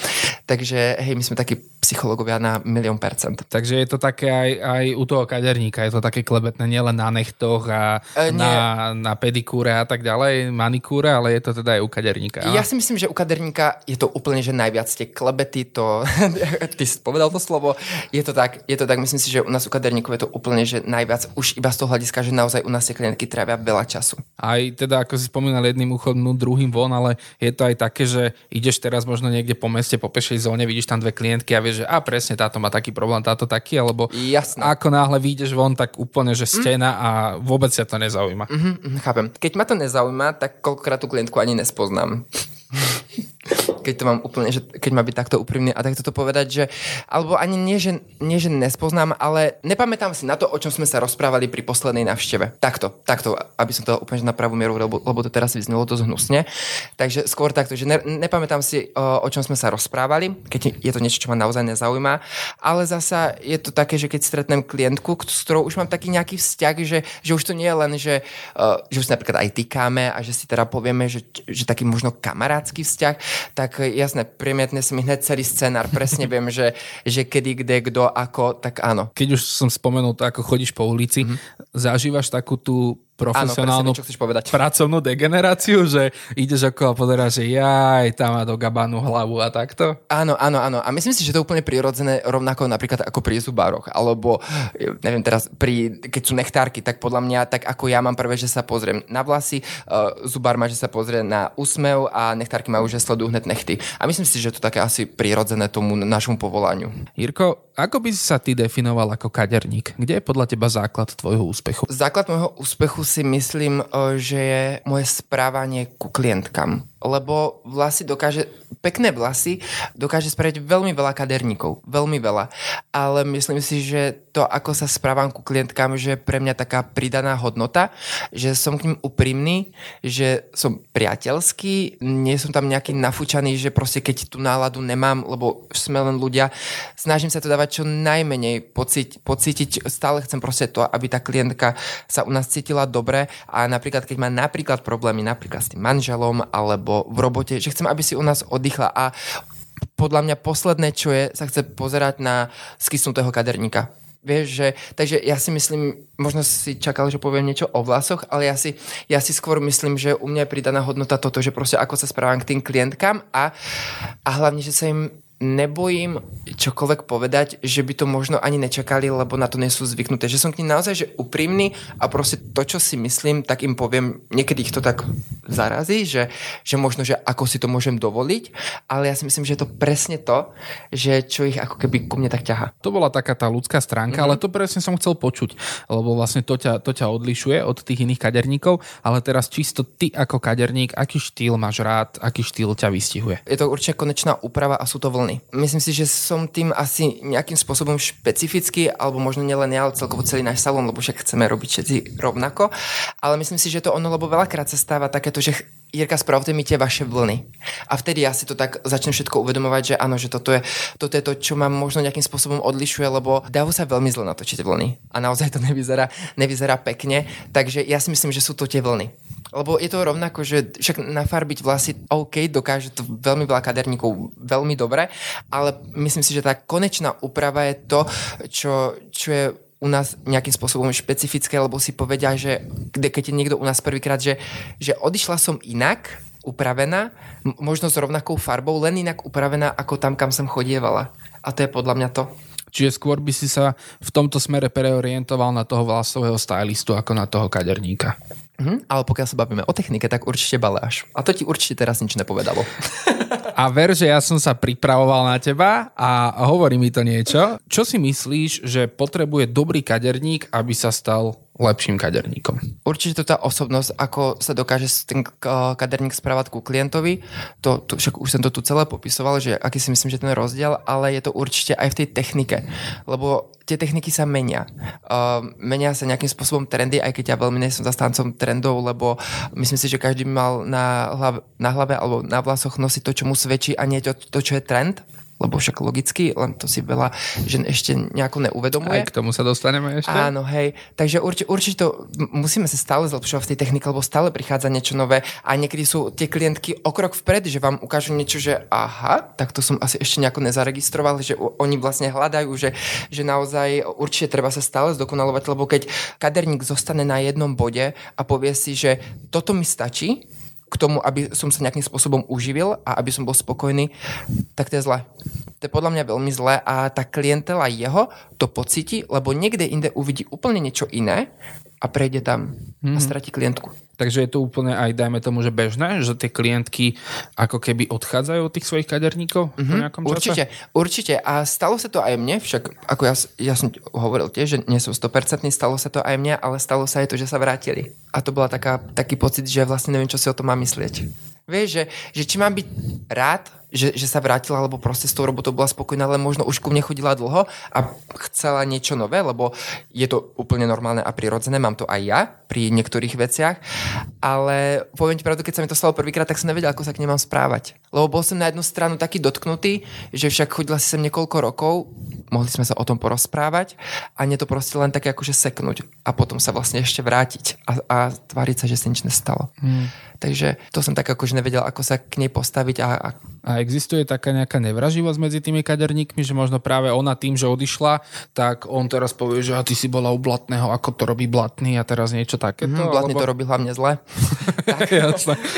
Takže hej, my sme takí psychológovia na milión percent. Takže je to také aj, aj u toho kaderníka, je to také klebetné nielen na nechtoch a e, na, na pedikúre a tak ďalej, manikúre, ale je to teda aj u kaderníka. Ja si myslím, že u kaderníka je to úplne, že najviac tie klebety, to, ty si povedal to slovo, je to tak, je to tak, myslím si, že u nás u kaderníkov je to úplne, že najviac už iba z toho hľadiska, že naozaj u nás tie klientky trávia veľa času. Aj teda, ako si spomínal, jedným uchom, druhým von, ale je to aj také, že ideš teraz možno niekde po meste, po pešej zóne, vidíš tam dve klientky a vieš, že a presne táto má taký problém, táto taký, alebo Jasné. ako náhle vyjdeš von, tak úplne, že stena mm. a vôbec sa to nezaujíma. Mm-hmm, chápem. Keď ma to nezaujíma, tak koľkokrát tú klientku ani nespoznám keď to mám úplne, že keď má byť takto úprimný a takto to povedať, že, alebo ani nie, že, nie, že nespoznám, ale nepamätám si na to, o čom sme sa rozprávali pri poslednej návšteve. Takto, takto, aby som to úplne na pravú mieru, lebo, lebo to teraz vyznelo dosť hnusne. Takže skôr takto, že ne, nepamätám si, o, o čom sme sa rozprávali, keď je to niečo, čo ma naozaj nezaujíma, ale zasa je to také, že keď stretnem klientku, s ktorou už mám taký nejaký vzťah, že, že už to nie je len, že, že už napríklad aj týkáme a že si teda povieme, že, že taký možno kamarátsky vzťah, tak tak jasné, premietne si mi hneď celý scenár, presne viem, že, že kedy, kde, kto, ako, tak áno. Keď už som spomenul to, ako chodíš po ulici, mm-hmm. zažívaš takú tú profesionálnu Áno, presne, povedať. pracovnú degeneráciu, že ideš okolo a pozeráš, že jaj, tam má do gabánu hlavu a takto? Áno, áno, áno. A myslím si, že to je úplne prirodzené rovnako napríklad ako pri zubároch. Alebo, neviem teraz, pri, keď sú nechtárky, tak podľa mňa, tak ako ja mám prvé, že sa pozriem na vlasy, uh, zubár má, že sa pozrie na úsmev a nechtárky majú, že sledujú hned nechty. A myslím si, že to také asi prirodzené tomu našemu povolaniu. Jirko, ako by si sa ty definoval ako kaderník? Kde je podľa teba základ tvojho úspechu? Základ môjho úspechu si myslím, že je moje správanie ku klientkám lebo vlasy dokáže, pekné vlasy dokáže spraviť veľmi veľa kaderníkov, veľmi veľa. Ale myslím si, že to, ako sa správam ku klientkám, že je pre mňa taká pridaná hodnota, že som k ním úprimný, že som priateľský, nie som tam nejaký nafúčaný, že proste keď tú náladu nemám, lebo sme len ľudia, snažím sa to dávať čo najmenej pocíť, pocítiť, stále chcem proste to, aby tá klientka sa u nás cítila dobre a napríklad, keď má napríklad problémy napríklad s tým manželom alebo v robote, že chcem, aby si u nás oddychla a podľa mňa posledné, čo je, sa chce pozerať na skysnutého kaderníka. Vieš, že, takže ja si myslím, možno si čakal, že poviem niečo o vlasoch, ale ja si, ja si skôr myslím, že u mňa je pridaná hodnota toto, že proste ako sa správam k tým klientkám a, a hlavne, že sa im nebojím čokoľvek povedať, že by to možno ani nečakali, lebo na to nie sú zvyknuté. Že som k ním naozaj že úprimný a proste to, čo si myslím, tak im poviem. Niekedy ich to tak zarazí, že, že možno, že ako si to môžem dovoliť, ale ja si myslím, že je to presne to, že čo ich ako keby ku mne tak ťaha. To bola taká tá ľudská stránka, mm-hmm. ale to presne som chcel počuť, lebo vlastne to ťa, to ťa odlišuje od tých iných kaderníkov, ale teraz čisto ty ako kaderník, aký štýl máš rád, aký štýl ťa vystihuje? Je to určite konečná úprava a sú to vlny strany. Myslím si, že som tým asi nejakým spôsobom špecifický, alebo možno nielen ja, ale celkovo celý náš salón, lebo však chceme robiť všetci rovnako. Ale myslím si, že to ono, lebo veľakrát sa stáva takéto, že Jirka, spravte mi tie vaše vlny. A vtedy ja si to tak začnem všetko uvedomovať, že áno, že toto je, toto je to, čo ma možno nejakým spôsobom odlišuje, lebo dajú sa veľmi zle natočiť vlny. A naozaj to nevyzerá, nevyzerá pekne. Takže ja si myslím, že sú to tie vlny. Lebo je to rovnako, že však nafarbiť vlasy OK, dokáže to veľmi veľa kaderníkov veľmi dobre, ale myslím si, že tá konečná úprava je to, čo, čo je u nás nejakým spôsobom špecifické, lebo si povedia, že keď je niekto u nás prvýkrát, že, že odišla som inak, upravená, možno s rovnakou farbou, len inak upravená ako tam, kam som chodievala. A to je podľa mňa to. Čiže skôr by si sa v tomto smere preorientoval na toho vlasového stylistu ako na toho kaderníka. Mhm, ale pokiaľ sa bavíme o technike, tak určite baláš. A to ti určite teraz nič nepovedalo. A ver, že ja som sa pripravoval na teba a hovorí mi to niečo. Čo si myslíš, že potrebuje dobrý kaderník, aby sa stal lepším kaderníkom? Určite to tá osobnosť, ako sa dokáže ten kaderník správať ku klientovi, to, to, však už som to tu celé popisoval, že aký si myslím, že ten rozdiel, ale je to určite aj v tej technike, lebo tie techniky sa menia. Uh, menia sa nejakým spôsobom trendy, aj keď ja veľmi nie zastancom trendov, lebo myslím si, že každý mal na hlave, na hlave alebo na vlasoch nosiť to, čo mu svedčí a nie to, to čo je trend lebo však logicky, len to si veľa žen ešte nejako neuvedomuje. Aj k tomu sa dostaneme ešte. Áno, hej. Takže urči, určite to, musíme sa stále zlepšovať v tej technike, lebo stále prichádza niečo nové a niekedy sú tie klientky o krok vpred, že vám ukážu niečo, že aha, tak to som asi ešte nejako nezaregistroval, že oni vlastne hľadajú, že, že naozaj určite treba sa stále zdokonalovať, lebo keď kaderník zostane na jednom bode a povie si, že toto mi stačí, k tomu, aby som sa nejakým spôsobom uživil a aby som bol spokojný, tak to je zle. To je podľa mňa veľmi zlé a tá klientela jeho to pocíti, lebo niekde inde uvidí úplne niečo iné a prejde tam mm-hmm. a mhm. stratí klientku. Takže je to úplne aj, dajme tomu, že bežné, že tie klientky ako keby odchádzajú od tých svojich kaderníkov mm-hmm. po mhm. nejakom čase? Určite, určite. A stalo sa to aj mne, však ako ja, ja som hovoril tiež, že nie som 100%, stalo sa to aj mne, ale stalo sa aj to, že sa vrátili. A to bola taká, taký pocit, že vlastne neviem, čo si o tom mám myslieť. Vieš, že, že či mám byť rád, že, že sa vrátila, lebo proste s tou robotou bola spokojná, ale možno už ku mne chodila dlho a chcela niečo nové, lebo je to úplne normálne a prirodzené, mám to aj ja pri niektorých veciach, ale poviem ti pravdu, keď sa mi to stalo prvýkrát, tak som nevedel, ako sa k nemám správať. Lebo bol som na jednu stranu taký dotknutý, že však chodila si sem niekoľko rokov, mohli sme sa o tom porozprávať a nie to proste len také akože seknúť a potom sa vlastne ešte vrátiť a, a tváriť sa, že sa nič nestalo. Hmm. Takže to som tak akože nevedel, ako sa k nej postaviť a, a a existuje taká nejaká nevraživosť medzi tými kaderníkmi, že možno práve ona tým, že odišla, tak on teraz povie, že a ty si bola u Blatného, ako to robí Blatný a teraz niečo takéto. Mm, Blatný alebo... to robí hlavne zle.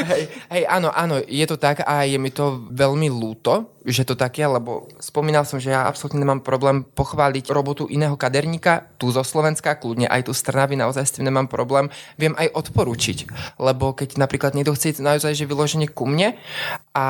hej, hej, áno, áno, je to tak a je mi to veľmi lúto, že to tak je, lebo spomínal som, že ja absolútne nemám problém pochváliť robotu iného kaderníka, tu zo Slovenska, kľudne aj tu z Trnavy, naozaj s tým nemám problém. Viem aj odporúčiť, lebo keď napríklad niekto chce ísť naozaj, že vyloženie ku mne. A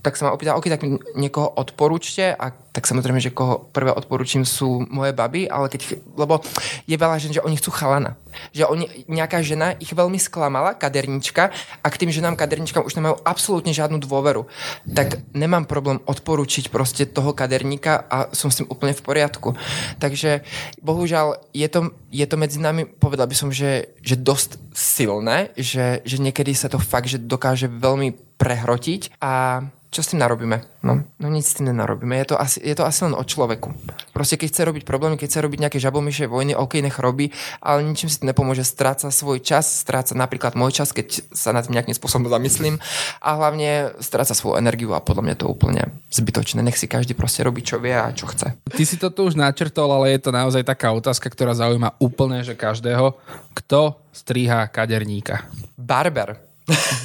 tak sa ma opýtal, ok, tak mi niekoho odporúčte a tak samozrejme, že koho prvé odporúčim sú moje baby, ale keď, lebo je veľa žen, že oni chcú chalana. Že oni, nejaká žena ich veľmi sklamala, kadernička, a k tým ženám kaderničkám už nemajú absolútne žiadnu dôveru. Tak nemám problém odporúčiť proste toho kaderníka a som s tým úplne v poriadku. Takže bohužiaľ je to, je to medzi nami, povedal by som, že, že dosť silné, že, že niekedy sa to fakt, že dokáže veľmi prehrotiť a čo s tým narobíme? No, no nic s tým nenarobíme. Je to, asi, je to asi len o človeku. Proste keď chce robiť problémy, keď chce robiť nejaké žabomyšie vojny, OK, nech robí, ale ničím si to nepomôže. Stráca svoj čas, stráca napríklad môj čas, keď sa nad tým nejakým spôsobom zamyslím a hlavne stráca svoju energiu a podľa mňa to úplne zbytočné. Nech si každý proste robí, čo vie a čo chce. Ty si to tu už načrtol, ale je to naozaj taká otázka, ktorá zaujíma úplne, že každého. Kto stríha kaderníka? Barber.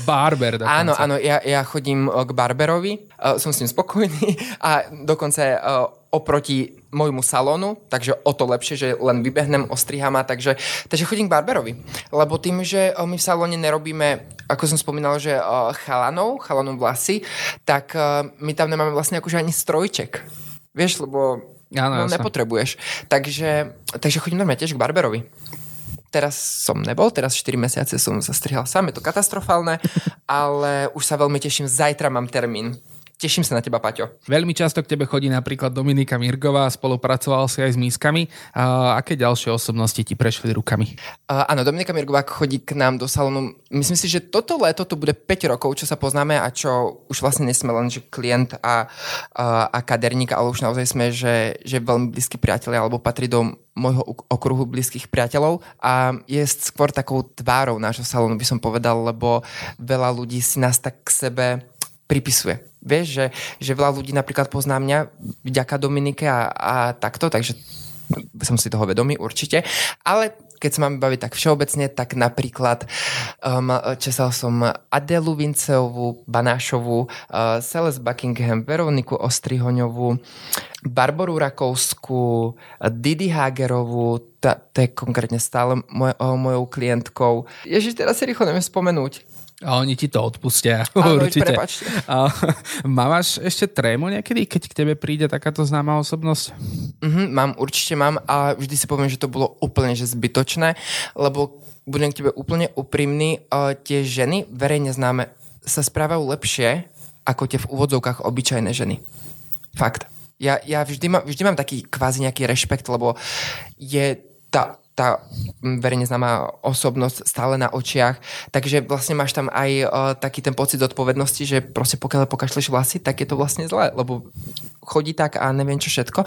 Barber dokonca. Áno, áno, ja, ja chodím eh, k barberovi, uh, som s ním spokojný a dokonca uh, oproti môjmu salónu, takže o to lepšie, že len vybehnem, ostriham a takže, takže chodím k barberovi. Lebo tým, že my v salóne nerobíme, ako som spomínal, že chalanov, chalanov vlasy, tak my tam nemáme vlastne akože ani strojček. Vieš, lebo Áno, no, nepotrebuješ. Takže, takže chodím normálne tiež k barberovi teraz som nebol, teraz 4 mesiace som sa strihal sám, je to katastrofálne, ale už sa veľmi teším, zajtra mám termín Teším sa na teba, Paťo. Veľmi často k tebe chodí napríklad Dominika Mirgová, spolupracoval si aj s mískami. A aké ďalšie osobnosti ti prešli rukami? Uh, áno, Dominika Mirgová chodí k nám do salónu. Myslím si, že toto leto to bude 5 rokov, čo sa poznáme a čo už vlastne nesme len že klient a, a, a kaderník, ale už naozaj sme, že, že veľmi blízki priatelia alebo patrí do môjho okruhu blízkych priateľov a je skôr takou tvárou nášho salónu, by som povedal, lebo veľa ľudí si nás tak k sebe pripisuje. Vieš, že, že veľa ľudí napríklad pozná mňa vďaka Dominike a, a takto, takže som si toho vedomý určite. Ale keď sa máme baviť tak všeobecne, tak napríklad um, česal som Adelu Vinceovú, Banášovú, uh, Celeste Buckingham, Veroniku Ostrihoňovú, Barboru Rakovskú, Didi Hagerovú, to je konkrétne stále moj, uh, mojou klientkou. Ježiš, teraz si rýchlo neviem spomenúť A oni ti to odpustia. Áno, určite. A, máš ešte trému niekedy, keď k tebe príde takáto známa osobnosť? Mhm, mám, určite mám a vždy si poviem, že to bolo úplne že zbytočné, lebo budem k tebe úplne úprimný, uh, tie ženy verejne známe sa správajú lepšie ako tie v úvodzovkách obyčajné ženy. Fakt. Ja, ja vždy, mám, vždy mám taký kvázi nejaký rešpekt, lebo je tá, tá verejne známa osobnosť stále na očiach, takže vlastne máš tam aj uh, taký ten pocit odpovednosti, že proste pokiaľ pokašleš vlasy, tak je to vlastne zlé, lebo chodí tak a neviem čo všetko.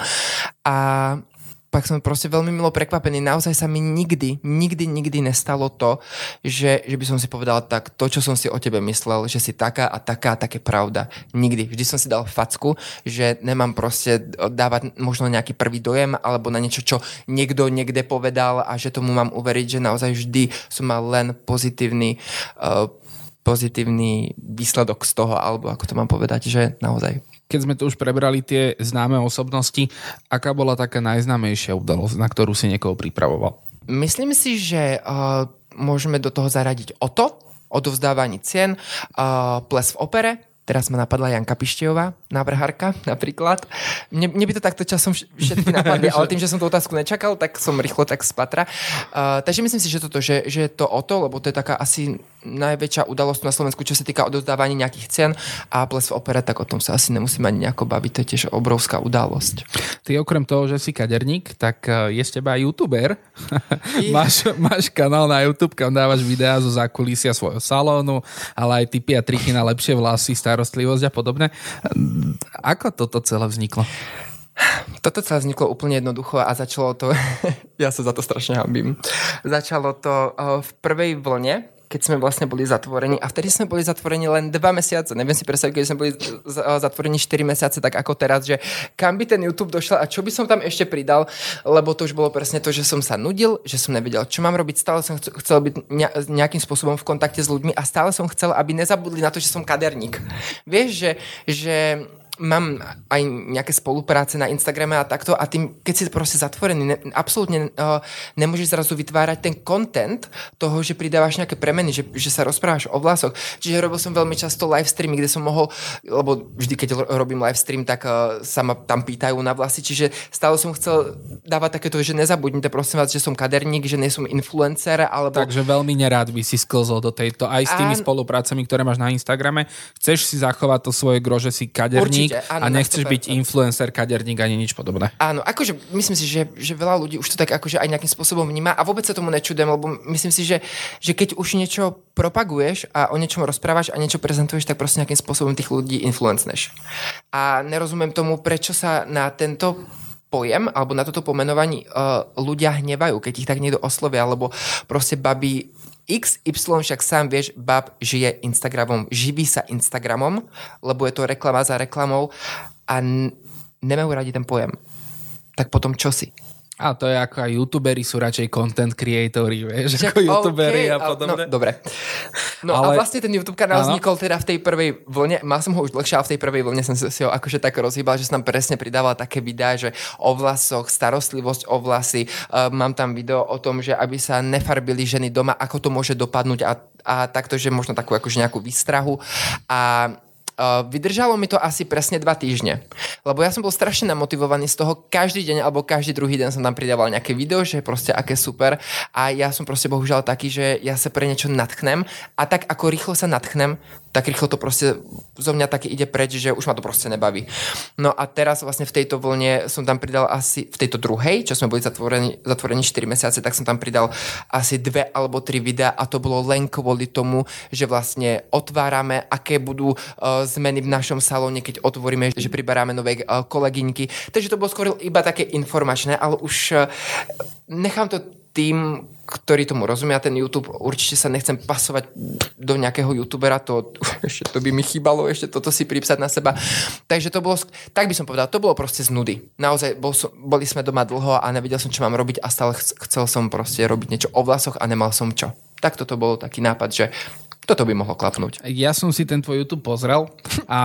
A pak som proste veľmi milo prekvapený. Naozaj sa mi nikdy, nikdy, nikdy nestalo to, že, že by som si povedal tak, to, čo som si o tebe myslel, že si taká a taká, také pravda. Nikdy. Vždy som si dal facku, že nemám proste dávať možno nejaký prvý dojem alebo na niečo, čo niekto niekde povedal a že tomu mám uveriť, že naozaj vždy som mal len pozitívny uh, pozitívny výsledok z toho, alebo ako to mám povedať, že naozaj keď sme tu už prebrali tie známe osobnosti, aká bola taká najznámejšia udalosť, na ktorú si niekoho pripravoval? Myslím si, že uh, môžeme do toho zaradiť o to, odovzdávanie cien, uh, ples v opere, Teraz ma napadla Janka Pištejová, návrhárka napríklad. Mne, mne by to takto časom všetky napadli, ale tým, že som tú otázku nečakal, tak som rýchlo tak spatra. Uh, takže myslím si, že toto, že, že to o to, lebo to je taká asi najväčšia udalosť na Slovensku, čo sa týka odozdávania nejakých cien a ples v opere, tak o tom sa asi nemusíme ani nejako baviť, to je tiež obrovská udalosť. Ty okrem toho, že si kaderník, tak e, je z teba youtuber. máš, máš kanál na YouTube, kam dávaš videá zo zákulisia svojho salónu, ale aj typy a triky na lepšie vlasy, starostlivosť a podobne. Ako toto celé vzniklo? Toto celé vzniklo úplne jednoducho a začalo to, ja sa za to strašne hambím, začalo to e, v prvej vlne, keď sme vlastne boli zatvorení a vtedy sme boli zatvorení len dva mesiace. Neviem si predstaviť, keď sme boli zatvorení 4 mesiace, tak ako teraz, že kam by ten YouTube došiel a čo by som tam ešte pridal, lebo to už bolo presne to, že som sa nudil, že som nevedel, čo mám robiť. Stále som chcel byť nejakým spôsobom v kontakte s ľuďmi a stále som chcel, aby nezabudli na to, že som kaderník. Vieš, že, že mám aj nejaké spolupráce na Instagrame a takto a tým, keď si proste zatvorený, ne, absolútne uh, nemôžeš zrazu vytvárať ten content toho, že pridávaš nejaké premeny, že, že sa rozprávaš o vlasoch. Čiže robil som veľmi často live streamy, kde som mohol, lebo vždy, keď robím live stream, tak uh, sa ma tam pýtajú na vlasy, čiže stále som chcel dávať takéto, že nezabudnite prosím vás, že som kaderník, že nie som influencer, alebo... Takže veľmi nerád by si sklzol do tejto, aj s tými a... spoluprácami, ktoré máš na Instagrame. Chceš si zachovať to svoje gro, že si kaderník, Určite, áno, a nechceš byť influencer, kaderník ani nič podobné. Áno, akože myslím si, že, že veľa ľudí už to tak akože aj nejakým spôsobom vníma a vôbec sa tomu nečudem, lebo myslím si, že, že keď už niečo propaguješ a o niečom rozprávaš a niečo prezentuješ, tak proste nejakým spôsobom tých ľudí influencneš. A nerozumiem tomu, prečo sa na tento pojem alebo na toto pomenovanie uh, ľudia hnevajú, keď ich tak niekto oslovia, alebo proste babi XY však sám vieš, bab žije Instagramom, živí sa Instagramom, lebo je to reklama za reklamou a nemajú radi ten pojem. Tak potom čo si? A to je ako aj youtuberi sú radšej content creatori, vieš, Však, ako youtuberi okay, a podobne. No, dobre. No ale, a vlastne ten YouTube kanál vznikol teda v tej prvej vlne, mal som ho už dlhšie, ale v tej prvej vlne som si ho akože tak rozhýbal, že som tam presne pridával také videá, že o vlasoch, starostlivosť o vlasy, uh, mám tam video o tom, že aby sa nefarbili ženy doma, ako to môže dopadnúť a, a takto, že možno takú akože nejakú výstrahu a Uh, vydržalo mi to asi presne dva týždne. Lebo ja som bol strašne namotivovaný z toho každý deň alebo každý druhý deň som tam pridával nejaké video, že proste aké super a ja som proste bohužiaľ taký, že ja sa pre niečo natchnem a tak ako rýchlo sa natchnem, tak rýchlo to proste zo mňa také ide preč, že už ma to proste nebaví. No a teraz vlastne v tejto vlne som tam pridal asi, v tejto druhej, čo sme boli zatvorení, zatvorení 4 mesiace, tak som tam pridal asi dve alebo tri videa a to bolo len kvôli tomu, že vlastne otvárame, aké budú uh, zmeny v našom salóne, keď otvoríme, že priberáme nové uh, kolegyňky. Takže to bolo skôr iba také informačné, ale už uh, nechám to tým, ktorí tomu rozumia, ten YouTube, určite sa nechcem pasovať do nejakého youtubera, to, ešte to by mi chýbalo, ešte toto si pripsať na seba. Takže to bolo, tak by som povedal, to bolo proste z nudy. Naozaj, bol som, boli sme doma dlho a nevedel som, čo mám robiť a stále chcel som proste robiť niečo o vlasoch a nemal som čo. Tak toto bol taký nápad, že toto by mohlo klapnúť. Ja som si ten tvoj YouTube pozrel a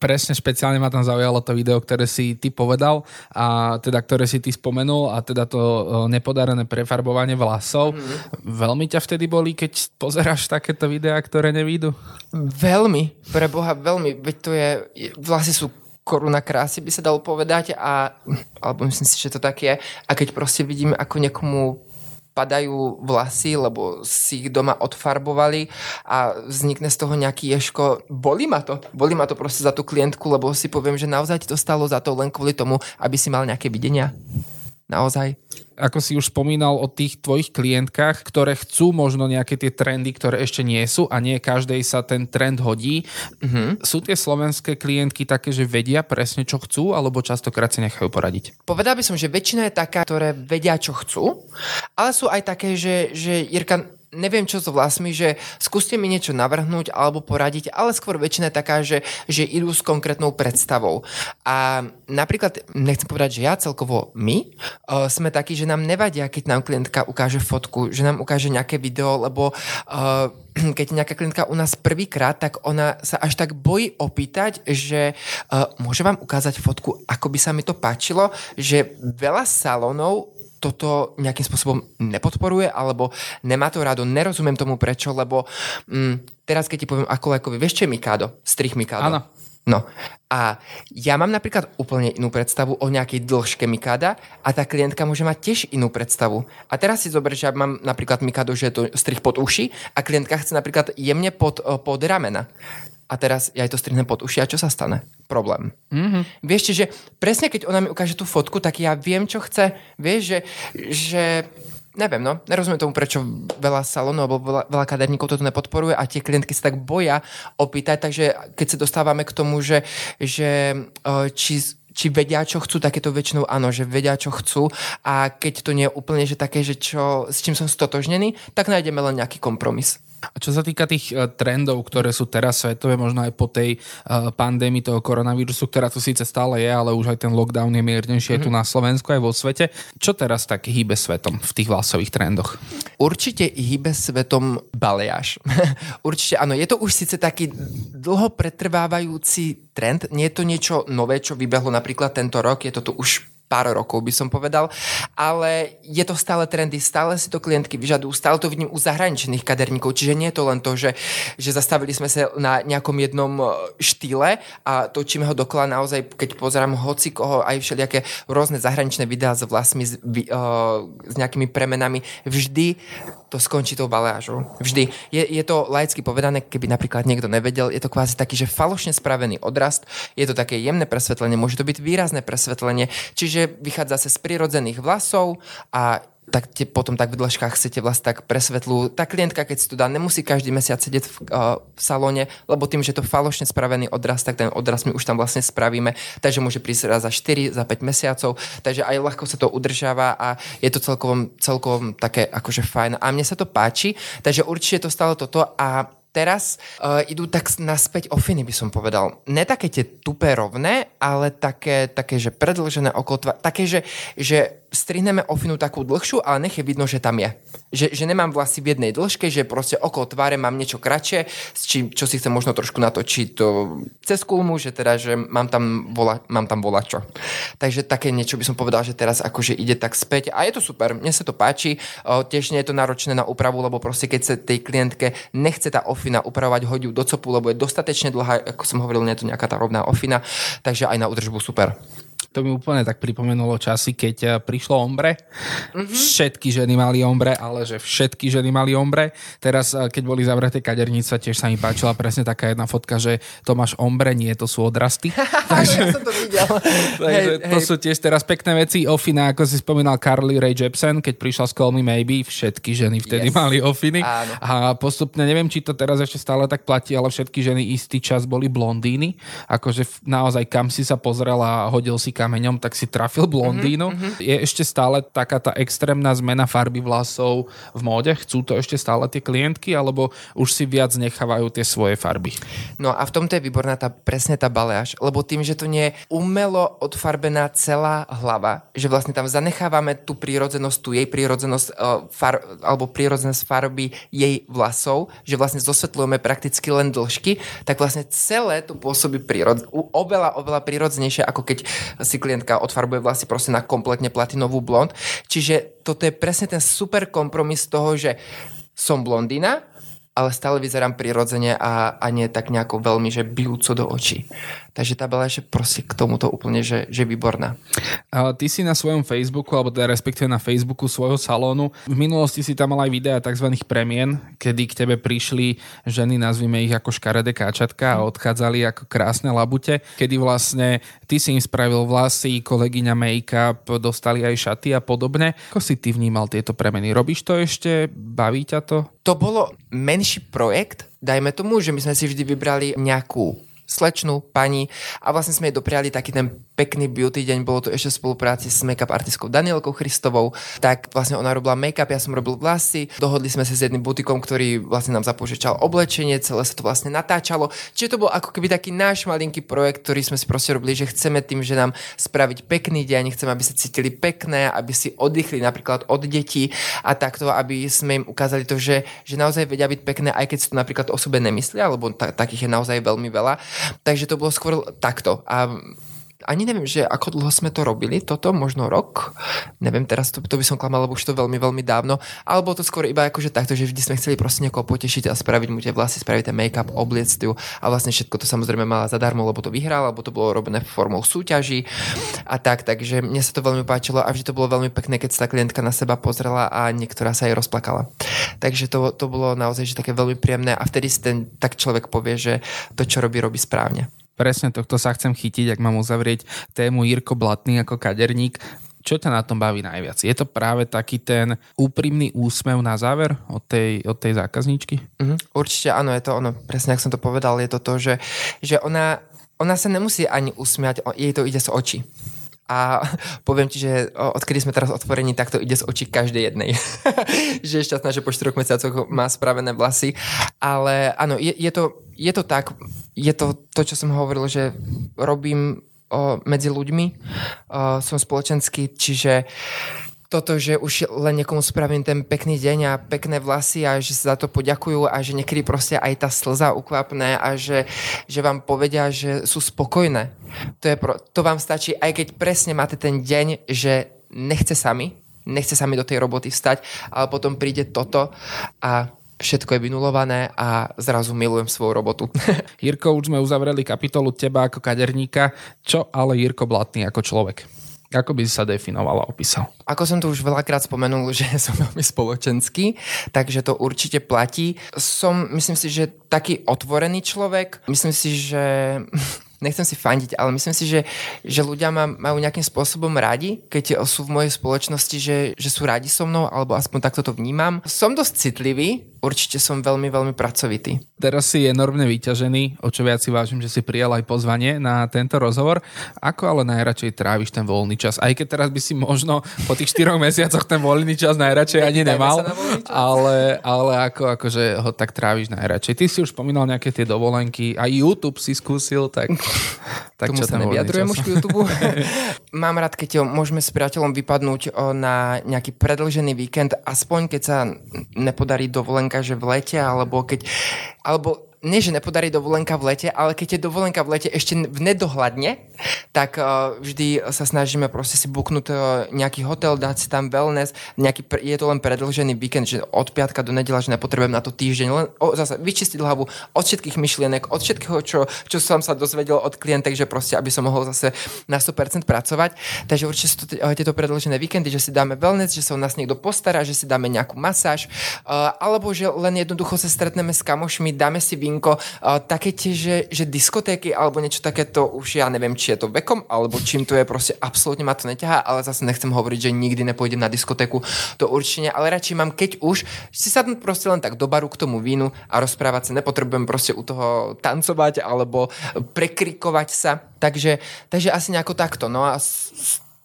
presne špeciálne ma tam zaujalo to video, ktoré si ty povedal a teda ktoré si ty spomenul a teda to e, nepodarené prefarbovanie vlasov. Mm. Veľmi ťa vtedy boli, keď pozeráš takéto videá, ktoré nevídu? Veľmi, pre Boha, veľmi. Veď to je, vlasy sú koruna krásy, by sa dalo povedať a, alebo myslím si, že to tak je. A keď proste vidím, ako niekomu padajú vlasy, lebo si ich doma odfarbovali a vznikne z toho nejaký ješko. Boli ma to. Boli ma to proste za tú klientku, lebo si poviem, že naozaj to stalo za to len kvôli tomu, aby si mal nejaké videnia. Naozaj ako si už spomínal o tých tvojich klientkách, ktoré chcú možno nejaké tie trendy, ktoré ešte nie sú a nie každej sa ten trend hodí. Mm-hmm. Sú tie slovenské klientky také, že vedia presne, čo chcú, alebo častokrát si nechajú poradiť? Povedal by som, že väčšina je taká, ktoré vedia, čo chcú, ale sú aj také, že, že Jirka, neviem čo so vlasmi, že skúste mi niečo navrhnúť alebo poradiť, ale skôr väčšina je taká, že, že idú s konkrétnou predstavou. A napríklad, nechcem povedať, že ja celkovo my uh, sme takí, že nám nevadia, keď nám klientka ukáže fotku, že nám ukáže nejaké video, lebo uh, keď nejaká klientka u nás prvýkrát, tak ona sa až tak bojí opýtať, že uh, môže vám ukázať fotku, ako by sa mi to páčilo, že veľa salónov toto nejakým spôsobom nepodporuje alebo nemá to rado. Nerozumiem tomu prečo, lebo mm, teraz keď ti poviem ako lekovi, vieš čo je Mikado? Strich Mikado. Áno. No a ja mám napríklad úplne inú predstavu o nejakej dĺžke Mikada a tá klientka môže mať tiež inú predstavu. A teraz si zober, že ja mám napríklad Mikado, že je to strich pod uši a klientka chce napríklad jemne pod, eh, pod ramena a teraz ja to strihnem pod uši a čo sa stane? Problém. Mm-hmm. Vieš, že presne keď ona mi ukáže tú fotku, tak ja viem, čo chce. Vieš, že, že neviem, no, nerozumiem tomu, prečo veľa salónov alebo veľa, veľa kaderníkov toto nepodporuje a tie klientky sa tak boja opýtať, takže keď sa dostávame k tomu, že, že e, či či vedia, čo chcú, takéto väčšinou áno, že vedia, čo chcú a keď to nie je úplne že také, že čo, s čím som stotožnený, tak nájdeme len nejaký kompromis. A čo sa týka tých e, trendov, ktoré sú teraz svetové, možno aj po tej uh, pandémii toho koronavírusu, ktorá tu síce stále je, ale už aj ten lockdown je miernejší mm-hmm. tu mhm. na Slovensku, aj vo svete. Čo teraz tak hýbe svetom v tých vlasových trendoch? Určite hýbe svetom baleáž. Určite áno, je to už síce taký dlho pretrvávajúci trend, nie je to niečo nové, čo vybehlo napríklad tento rok, je to tu už pár rokov, by som povedal. Ale je to stále trendy, stále si to klientky vyžadujú, stále to vidím u zahraničných kaderníkov, čiže nie je to len to, že, že zastavili sme sa na nejakom jednom e, štýle a točíme ho dokola naozaj, keď pozerám hoci koho, aj všelijaké rôzne zahraničné videá s vlastmi, s, uh, s nejakými premenami, vždy to skončí tou balážou. Vždy. Je, je to laicky povedané, keby napríklad niekto nevedel, je to kvázi taký, že falošne spravený odrast, je to také jemné presvetlenie, môže to byť výrazné presvetlenie, čiže vychádza sa z prirodzených vlasov a tak te potom tak v dĺžkach chcete vlastne tak presvetľujú. Tá klientka, keď si to dá, nemusí každý mesiac sedieť v, uh, v salóne, lebo tým, že to falošne spravený odraz, tak ten odraz my už tam vlastne spravíme, takže môže prísť raz za 4, za 5 mesiacov, takže aj ľahko sa to udržiava a je to celkovom, celkovom také akože fajn. A mne sa to páči, takže určite to stalo toto a teraz uh, idú tak naspäť ofiny, by som povedal. Ne také tie tupé rovné, ale také, také že predlžené okolo také, že, že strihneme ofinu takú dlhšiu, ale nech je vidno, že tam je. Že, že nemám vlasy v jednej dĺžke, že proste okolo tváre mám niečo kratšie, čím, čo si chcem možno trošku natočiť to cez kulmu, že teda, že mám tam, vola, mám tam volačo. Takže také niečo by som povedal, že teraz akože ide tak späť a je to super, mne sa to páči, o, tiež nie je to náročné na úpravu, lebo proste keď sa tej klientke nechce tá ofina upravovať, hodí do copu, lebo je dostatečne dlhá, ako som hovoril, nie je to nejaká tá rovná ofina, takže aj na údržbu super to mi úplne tak pripomenulo časy, keď eh, prišlo ombre. Mm-hmm. Všetky ženy mali ombre, ale že všetky ženy mali ombre. Teraz, eh, keď boli zavreté kadernice, tiež sa mi páčila presne taká jedna fotka, že to máš ombre, nie to sú odrasty. takže, ja som to videl. takže hej, to hej. sú tiež teraz pekné veci. Ofina, ako si spomínal Carly Ray Jepsen, keď prišla s Call Me Maybe, všetky ženy vtedy yes. mali ofiny. Áno. A postupne, neviem, či to teraz ešte stále tak platí, ale všetky ženy istý čas boli blondíny. Akože naozaj kam si sa pozrela a hodil si kameňom, tak si trafil blondínu. Mm-hmm. Je ešte stále taká tá extrémna zmena farby vlasov v móde? Chcú to ešte stále tie klientky, alebo už si viac nechávajú tie svoje farby? No a v tomto je výborná tá, presne tá baleáž, lebo tým, že to nie je umelo odfarbená celá hlava, že vlastne tam zanechávame tú prírodzenosť, tú jej prírodzenosť, uh, far, alebo prírodzenosť farby jej vlasov, že vlastne zosvetľujeme prakticky len dĺžky, tak vlastne celé to pôsobí prírod, oveľa, oveľa prírodzenejšie, ako keď si klientka odfarbuje vlasy proste na kompletne platinovú blond. Čiže toto je presne ten super kompromis toho, že som blondína, ale stále vyzerám prirodzene a, a nie tak nejako veľmi, že bijúco do očí. Takže tá bola že proste k tomuto úplne, že, že výborná. A ty si na svojom Facebooku, alebo teda respektíve na Facebooku svojho salónu, v minulosti si tam mal aj videa tzv. premien, kedy k tebe prišli ženy, nazvime ich ako škaredé káčatka a odchádzali ako krásne labute, kedy vlastne ty si im spravil vlasy, kolegyňa make-up, dostali aj šaty a podobne. Ako si ty vnímal tieto premeny? Robíš to ešte? Baví ťa to? To bolo menší projekt, dajme tomu, že my sme si vždy vybrali nejakú slečnú pani. A vlastne sme jej dopriali taký ten pekný beauty deň, bolo to ešte v spolupráci s make-up artistkou Danielkou Christovou, tak vlastne ona robila make-up, ja som robil vlasy, dohodli sme sa s jedným butikom, ktorý vlastne nám zapožičal oblečenie, celé sa to vlastne natáčalo, čiže to bol ako keby taký náš malinký projekt, ktorý sme si proste robili, že chceme tým, že nám spraviť pekný deň, chceme, aby sa cítili pekné, aby si oddychli napríklad od detí a takto, aby sme im ukázali to, že, že naozaj vedia byť pekné, aj keď si to napríklad o sebe nemyslia, lebo ta, takých je naozaj veľmi veľa Takže to bolo skôr takto. A ani neviem, že ako dlho sme to robili, toto, možno rok, neviem, teraz to, to by som klamal, lebo už to veľmi, veľmi dávno, alebo to skôr iba akože takto, že vždy sme chceli proste niekoho potešiť a spraviť mu tie vlasy, spraviť ten make-up, obliecť ju a vlastne všetko to samozrejme mala zadarmo, lebo to vyhrala, alebo to bolo robené formou súťaží a tak, takže mne sa to veľmi páčilo a vždy to bolo veľmi pekné, keď sa tá klientka na seba pozrela a niektorá sa jej rozplakala. Takže to, to bolo naozaj že také veľmi príjemné a vtedy si ten tak človek povie, že to, čo robí, robí správne. Presne tohto sa chcem chytiť, ak mám uzavrieť tému Jirko Blatný ako kaderník. Čo ťa na tom baví najviac? Je to práve taký ten úprimný úsmev na záver od tej, od tej zákazníčky? Uh-huh. Určite áno, je to ono. Presne, ak som to povedal, je to to, že, že ona, ona sa nemusí ani usmiať, jej to ide z očí. A poviem ti, že odkedy sme teraz otvorení, tak to ide z očí každej jednej. že je šťastná, že po 4 mesiacoch má spravené vlasy. Ale áno, je, je, to, je to tak, je to to, čo som hovoril, že robím o, medzi ľuďmi, o, som spoločenský, čiže toto, že už len niekomu spravím ten pekný deň a pekné vlasy a že sa za to poďakujú a že niekedy proste aj tá slza uklapne a že, že vám povedia, že sú spokojné. To, je pro, to vám stačí, aj keď presne máte ten deň, že nechce sami, nechce sa mi do tej roboty vstať, ale potom príde toto a všetko je vynulované a zrazu milujem svoju robotu. Jirko, už sme uzavreli kapitolu teba ako kaderníka. Čo ale Jirko Blatný ako človek? Ako by si sa definoval a opísal? Ako som tu už veľakrát spomenul, že som veľmi spoločenský, takže to určite platí. Som, myslím si, že taký otvorený človek. Myslím si, že nechcem si fandiť, ale myslím si, že, že ľudia ma majú nejakým spôsobom radi, keď sú v mojej spoločnosti, že, že sú radi so mnou, alebo aspoň takto to vnímam. Som dosť citlivý, určite som veľmi, veľmi pracovitý. Teraz si enormne vyťažený, o čo viac si vážim, že si prijal aj pozvanie na tento rozhovor. Ako ale najradšej tráviš ten voľný čas? Aj keď teraz by si možno po tých 4 mesiacoch ten voľný čas najradšej ani nemal, ale, ale ako, akože ho tak tráviš najradšej. Ty si už spomínal nejaké tie dovolenky, aj YouTube si skúsil, tak, tak Tomu čo sa nevyjadrujem už k YouTube. Mám rád, keď môžeme s priateľom vypadnúť na nejaký predlžený víkend, aspoň keď sa nepodarí dovolenka že v lete, alebo keď... Alebo nie, že nepodarí dovolenka v lete, ale keď je dovolenka v lete ešte v nedohľadne, tak uh, vždy sa snažíme proste si buknúť uh, nejaký hotel, dať si tam wellness, nejaký, je to len predlžený víkend, že od piatka do nedela, že nepotrebujem na to týždeň, len o, zase vyčistiť hlavu od všetkých myšlienok, od všetkého, čo, čo som sa dozvedel od klientek, že proste, aby som mohol zase na 100% pracovať. Takže určite sú to, uh, tieto predlžené víkendy, že si dáme wellness, že sa o nás niekto postará, že si dáme nejakú masáž, alebo že len jednoducho sa stretneme s kamošmi, dáme si vín vínko. Také tie, že, že diskotéky alebo niečo takéto, už ja neviem, či je to vekom, alebo čím to je, proste absolútne ma to neťahá, ale zase nechcem hovoriť, že nikdy nepôjdem na diskotéku, to určite ale radšej mám, keď už si sadnúť proste len tak do baru k tomu vínu a rozprávať sa, nepotrebujem proste u toho tancovať alebo prekrikovať sa, takže, takže asi nejako takto. No a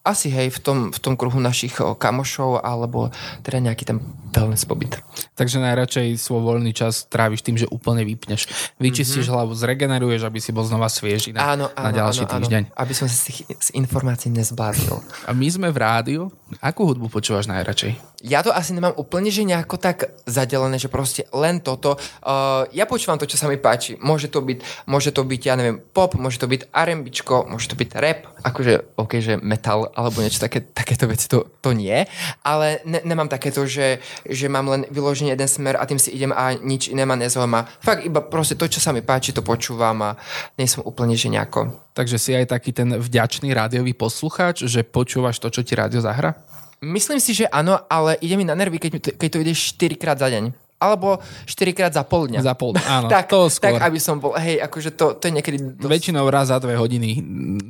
asi hej, v tom, v tom kruhu našich kamošov alebo teda nejaký ten wellness pobyt. Takže najradšej svoj voľný čas tráviš tým, že úplne vypneš. Vyčistíš mm-hmm. hlavu, zregeneruješ, aby si bol znova svieži na, áno, áno, na ďalší áno, týždeň. Áno, aby som si z informácií nezbláznil. A my sme v rádiu. Akú hudbu počúvaš najradšej? Ja to asi nemám úplne, že nejako tak zadelené, že proste len toto. Uh, ja počúvam to, čo sa mi páči. Môže to byť, môže to byť, ja neviem, pop, môže to byť R&Bčko, môže to byť rap, akože, ok, že metal, alebo niečo také, takéto veci, to, to nie. Ale ne, nemám takéto, že, že mám len vyložený jeden smer a tým si idem a nič iné ma nezaujíma. Fakt iba proste to, čo sa mi páči, to počúvam a nie som úplne, že nejako. Takže si aj taký ten vďačný rádiový poslucháč, že počúvaš to, čo ti rádio zahra? Myslím si, že áno, ale ide mi na nervy, keď, keď to ide 4 krát za deň alebo 4 krát za pol dňa. Za pol dňa, áno. tak, to skôr. tak, aby som bol, hej, akože to, to je niekedy... Dosť... Väčšinou raz za dve hodiny.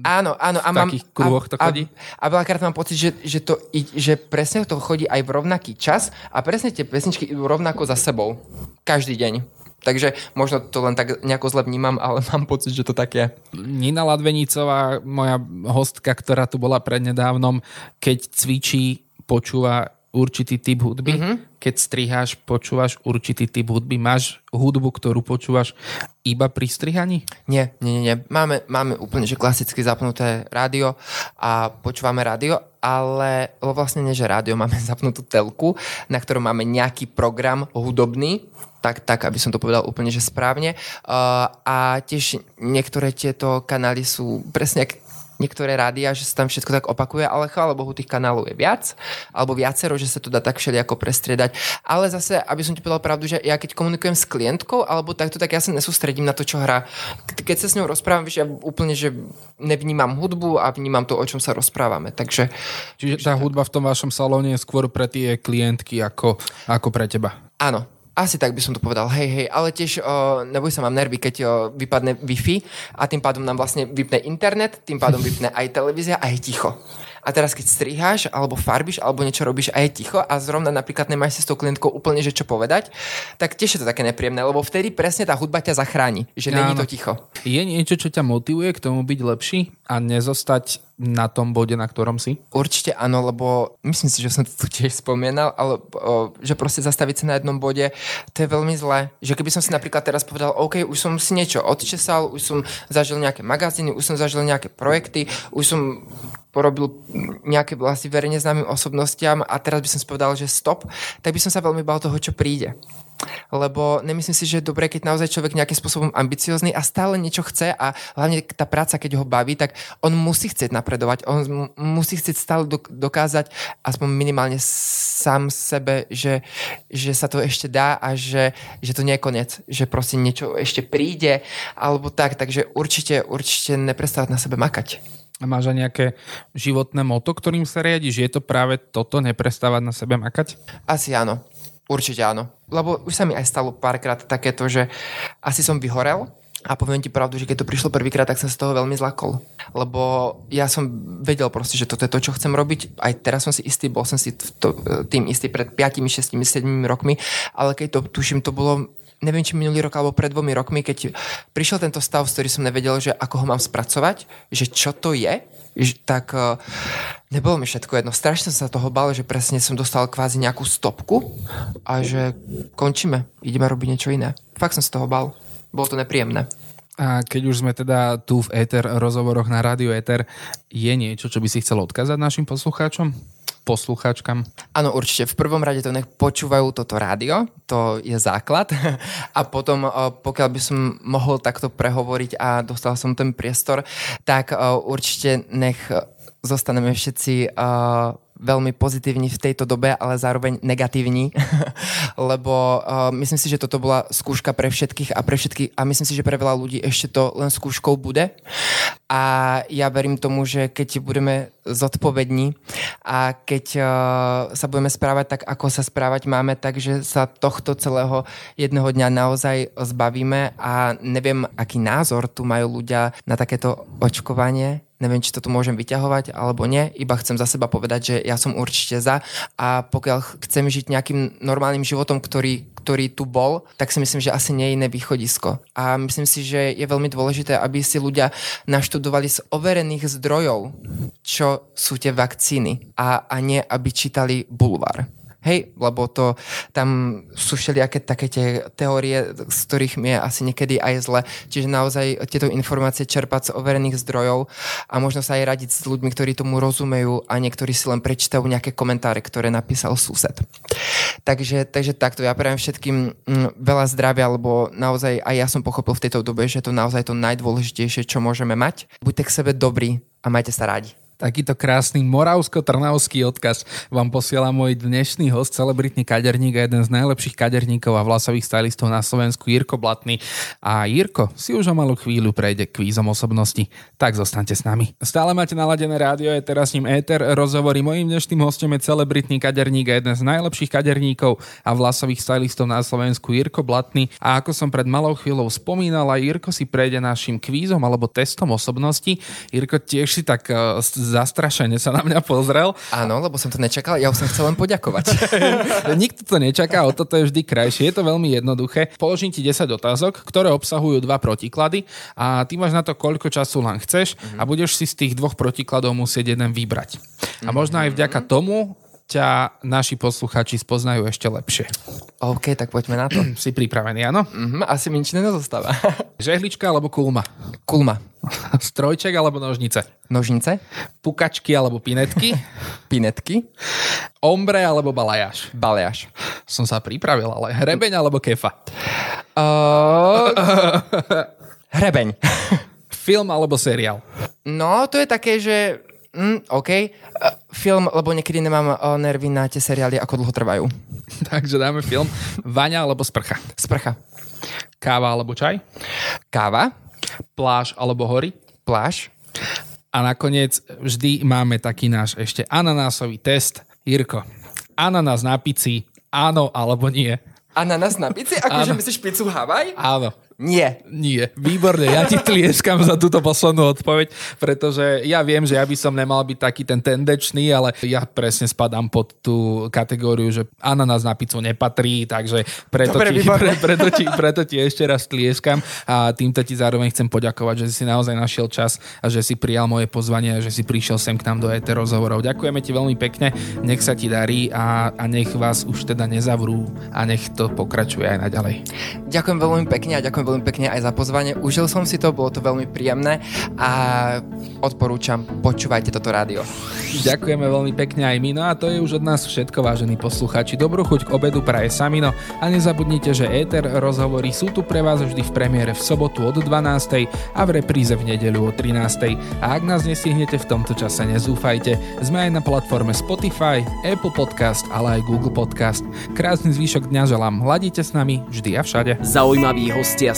Áno, áno. A v mám, takých kruhoch to chodí. A, a veľakrát mám pocit, že, že, to, že presne to chodí aj v rovnaký čas a presne tie pesničky idú rovnako za sebou. Každý deň. Takže možno to len tak nejako zle vnímam, ale mám pocit, že to tak je. Nina Ladvenicová, moja hostka, ktorá tu bola prednedávnom, keď cvičí počúva určitý typ hudby. Mm-hmm. Keď striháš, počúvaš určitý typ hudby. Máš hudbu, ktorú počúvaš iba pri strihaní? Nie, nie, nie. nie. Máme, máme úplne že klasicky zapnuté rádio a počúvame rádio, ale vlastne nie, že rádio, máme zapnutú telku, na ktorom máme nejaký program hudobný, tak, tak, aby som to povedal úplne, že správne. Uh, a tiež niektoré tieto kanály sú presne niektoré rádia, že sa tam všetko tak opakuje, ale chvála Bohu, tých kanálov je viac, alebo viacero, že sa to dá tak všelijako prestriedať. Ale zase, aby som ti povedal pravdu, že ja keď komunikujem s klientkou, alebo takto, tak ja sa nesústredím na to, čo hrá. Keď sa s ňou rozprávam, vieš, ja úplne, že nevnímam hudbu a vnímam to, o čom sa rozprávame. Takže, Čiže tá hudba v tom vašom salóne je skôr pre tie klientky ako, ako pre teba. Áno, asi tak by som to povedal, hej, hej, ale tiež o, neboj sa mám nervy, keď o, vypadne Wi-Fi a tým pádom nám vlastne vypne internet, tým pádom vypne aj televízia je ticho. A teraz keď striháš, alebo farbíš, alebo niečo robíš a je ticho a zrovna napríklad nemáš si s tou klientkou úplne, že čo povedať, tak tiež je to také nepríjemné, lebo vtedy presne tá hudba ťa zachráni, že není to ticho. Je niečo, čo ťa motivuje k tomu byť lepší a nezostať na tom bode, na ktorom si? Určite áno, lebo myslím si, že som to tu tiež spomínal, ale o, že proste zastaviť sa na jednom bode, to je veľmi zlé. Že keby som si napríklad teraz povedal, OK, už som si niečo odčesal, už som zažil nejaké magazíny, už som zažil nejaké projekty, už som porobil nejaké vlastne verejne známym osobnostiam a teraz by som si povedal, že stop, tak by som sa veľmi bal toho, čo príde. Lebo nemyslím si, že je dobré, keď naozaj človek nejakým spôsobom ambiciozný a stále niečo chce a hlavne tá práca, keď ho baví, tak on musí chcieť napredovať, on musí chcieť stále dokázať aspoň minimálne sám sebe, že, že sa to ešte dá a že, že to nie je koniec, že proste niečo ešte príde alebo tak, takže určite, určite neprestávať na sebe makať. A máš aj nejaké životné moto, ktorým sa riadiš? Je to práve toto, neprestávať na sebe makať? Asi áno. Určite áno. Lebo už sa mi aj stalo párkrát takéto, že asi som vyhorel a poviem ti pravdu, že keď to prišlo prvýkrát, tak som z toho veľmi zlakol. Lebo ja som vedel proste, že toto je to, čo chcem robiť. Aj teraz som si istý, bol som si to, tým istý pred 5, 6, 7 rokmi, ale keď to tuším, to bolo neviem, či minulý rok alebo pred dvomi rokmi, keď prišiel tento stav, z ktorý som nevedel, že ako ho mám spracovať, že čo to je, tak uh, nebolo mi všetko jedno. Strašne som sa toho bal, že presne som dostal kvázi nejakú stopku a že končíme, ideme robiť niečo iné. Fakt som sa toho bal. Bolo to nepríjemné. A keď už sme teda tu v Ether rozhovoroch na Rádio Ether, je niečo, čo by si chcel odkázať našim poslucháčom? Poslucháčkam? Áno, určite. V prvom rade to nech počúvajú toto rádio, to je základ. A potom, eh, pokiaľ by som mohol takto prehovoriť a dostal som ten priestor, tak eh, určite nech zostaneme všetci veľmi pozitívni v tejto dobe, ale zároveň negatívni, lebo uh, myslím si, že toto bola skúška pre všetkých a pre všetkých a myslím si, že pre veľa ľudí ešte to len skúškou bude. A ja verím tomu, že keď budeme zodpovední a keď uh, sa budeme správať tak, ako sa správať máme, takže sa tohto celého jedného dňa naozaj zbavíme a neviem, aký názor tu majú ľudia na takéto očkovanie, neviem, či to tu môžem vyťahovať alebo nie, iba chcem za seba povedať, že ja som určite za a pokiaľ chcem žiť nejakým normálnym životom, ktorý, ktorý tu bol, tak si myslím, že asi nie je iné východisko. A myslím si, že je veľmi dôležité, aby si ľudia naštudovali z overených zdrojov, čo sú tie vakcíny a, a nie, aby čítali bulvár. Hej, lebo to tam sú všelijaké také tie teórie, z ktorých mi je asi niekedy aj zle. Čiže naozaj tieto informácie čerpať z overených zdrojov a možno sa aj radiť s ľuďmi, ktorí tomu rozumejú a niektorí si len prečítajú nejaké komentáre, ktoré napísal sused. Takže, takže takto, ja prajem všetkým mm, veľa zdravia, lebo naozaj aj ja som pochopil v tejto dobe, že to naozaj to najdôležitejšie, čo môžeme mať. Buďte k sebe dobrí a majte sa rádi. Takýto krásny moravsko-trnavský odkaz vám posiela môj dnešný host, celebritný kaderník a jeden z najlepších kaderníkov a vlasových stylistov na Slovensku, Jirko Blatný. A Jirko si už o malú chvíľu prejde kvízom osobnosti, tak zostaňte s nami. Stále máte naladené rádio, je teraz s ním Éter, rozhovorí mojím dnešným hostom je celebritný kaderník a jeden z najlepších kaderníkov a vlasových stylistov na Slovensku, Jirko Blatný. A ako som pred malou chvíľou spomínal, aj Jirko si prejde našim kvízom alebo testom osobnosti. Jirko, tiež si tak uh, zastrašene sa na mňa pozrel. Áno, lebo som to nečakal, ja už som chcel len poďakovať. Nikto to nečaká, o toto je vždy krajšie. Je to veľmi jednoduché. Položím ti 10 otázok, ktoré obsahujú dva protiklady a ty máš na to, koľko času len chceš mm-hmm. a budeš si z tých dvoch protikladov musieť jeden vybrať. A možno aj vďaka tomu ťa naši posluchači spoznajú ešte lepšie. OK, tak poďme na to. si pripravený, áno? Mm-hmm, asi mi nič nezostáva. Žehlička alebo kulma? Kulma. Strojček alebo nožnice? Nožnice. Pukačky alebo pinetky? pinetky. Ombre alebo balajáš? Balajáš. Som sa pripravil, ale hrebeň alebo kefa? Uh... hrebeň. Film alebo seriál? No, to je také, že Mm, OK. Uh, film, lebo niekedy nemám uh, nervy na tie seriály, ako dlho trvajú. Takže dáme film. Vaňa alebo sprcha? Sprcha. Káva alebo čaj? Káva. Pláž alebo hory? Pláž. A nakoniec vždy máme taký náš ešte ananásový test. Jirko, ananás na pici, áno alebo nie? Ananás na pici? Akože myslíš pizzu Havaj? Áno. Nie. Nie. Výborne, ja ti tlieskam za túto poslednú odpoveď, pretože ja viem, že ja by som nemal byť taký ten tendečný, ale ja presne spadám pod tú kategóriu, že ananás na pizzu nepatrí, takže preto, Dobre, ti, pre, preto, ti, preto ti ešte raz tlieskam a týmto ti zároveň chcem poďakovať, že si naozaj našiel čas a že si prijal moje pozvanie a že si prišiel sem k nám do ET rozhovorov. Ďakujeme ti veľmi pekne, nech sa ti darí a, a nech vás už teda nezavrú a nech to pokračuje aj naďalej. Ďakujem veľmi pekne a ďakujem veľmi pekne aj za pozvanie. Užil som si to, bolo to veľmi príjemné a odporúčam, počúvajte toto rádio. Ďakujeme veľmi pekne aj my, no a to je už od nás všetko, vážení posluchači. Dobrú chuť k obedu praje Samino a nezabudnite, že Éter rozhovory sú tu pre vás vždy v premiére v sobotu od 12. a v repríze v nedeľu o 13. A ak nás nestihnete v tomto čase, nezúfajte. Sme aj na platforme Spotify, Apple Podcast, ale aj Google Podcast. Krásny zvyšok dňa želám. Hladíte s nami vždy a všade. Zaujímaví hostia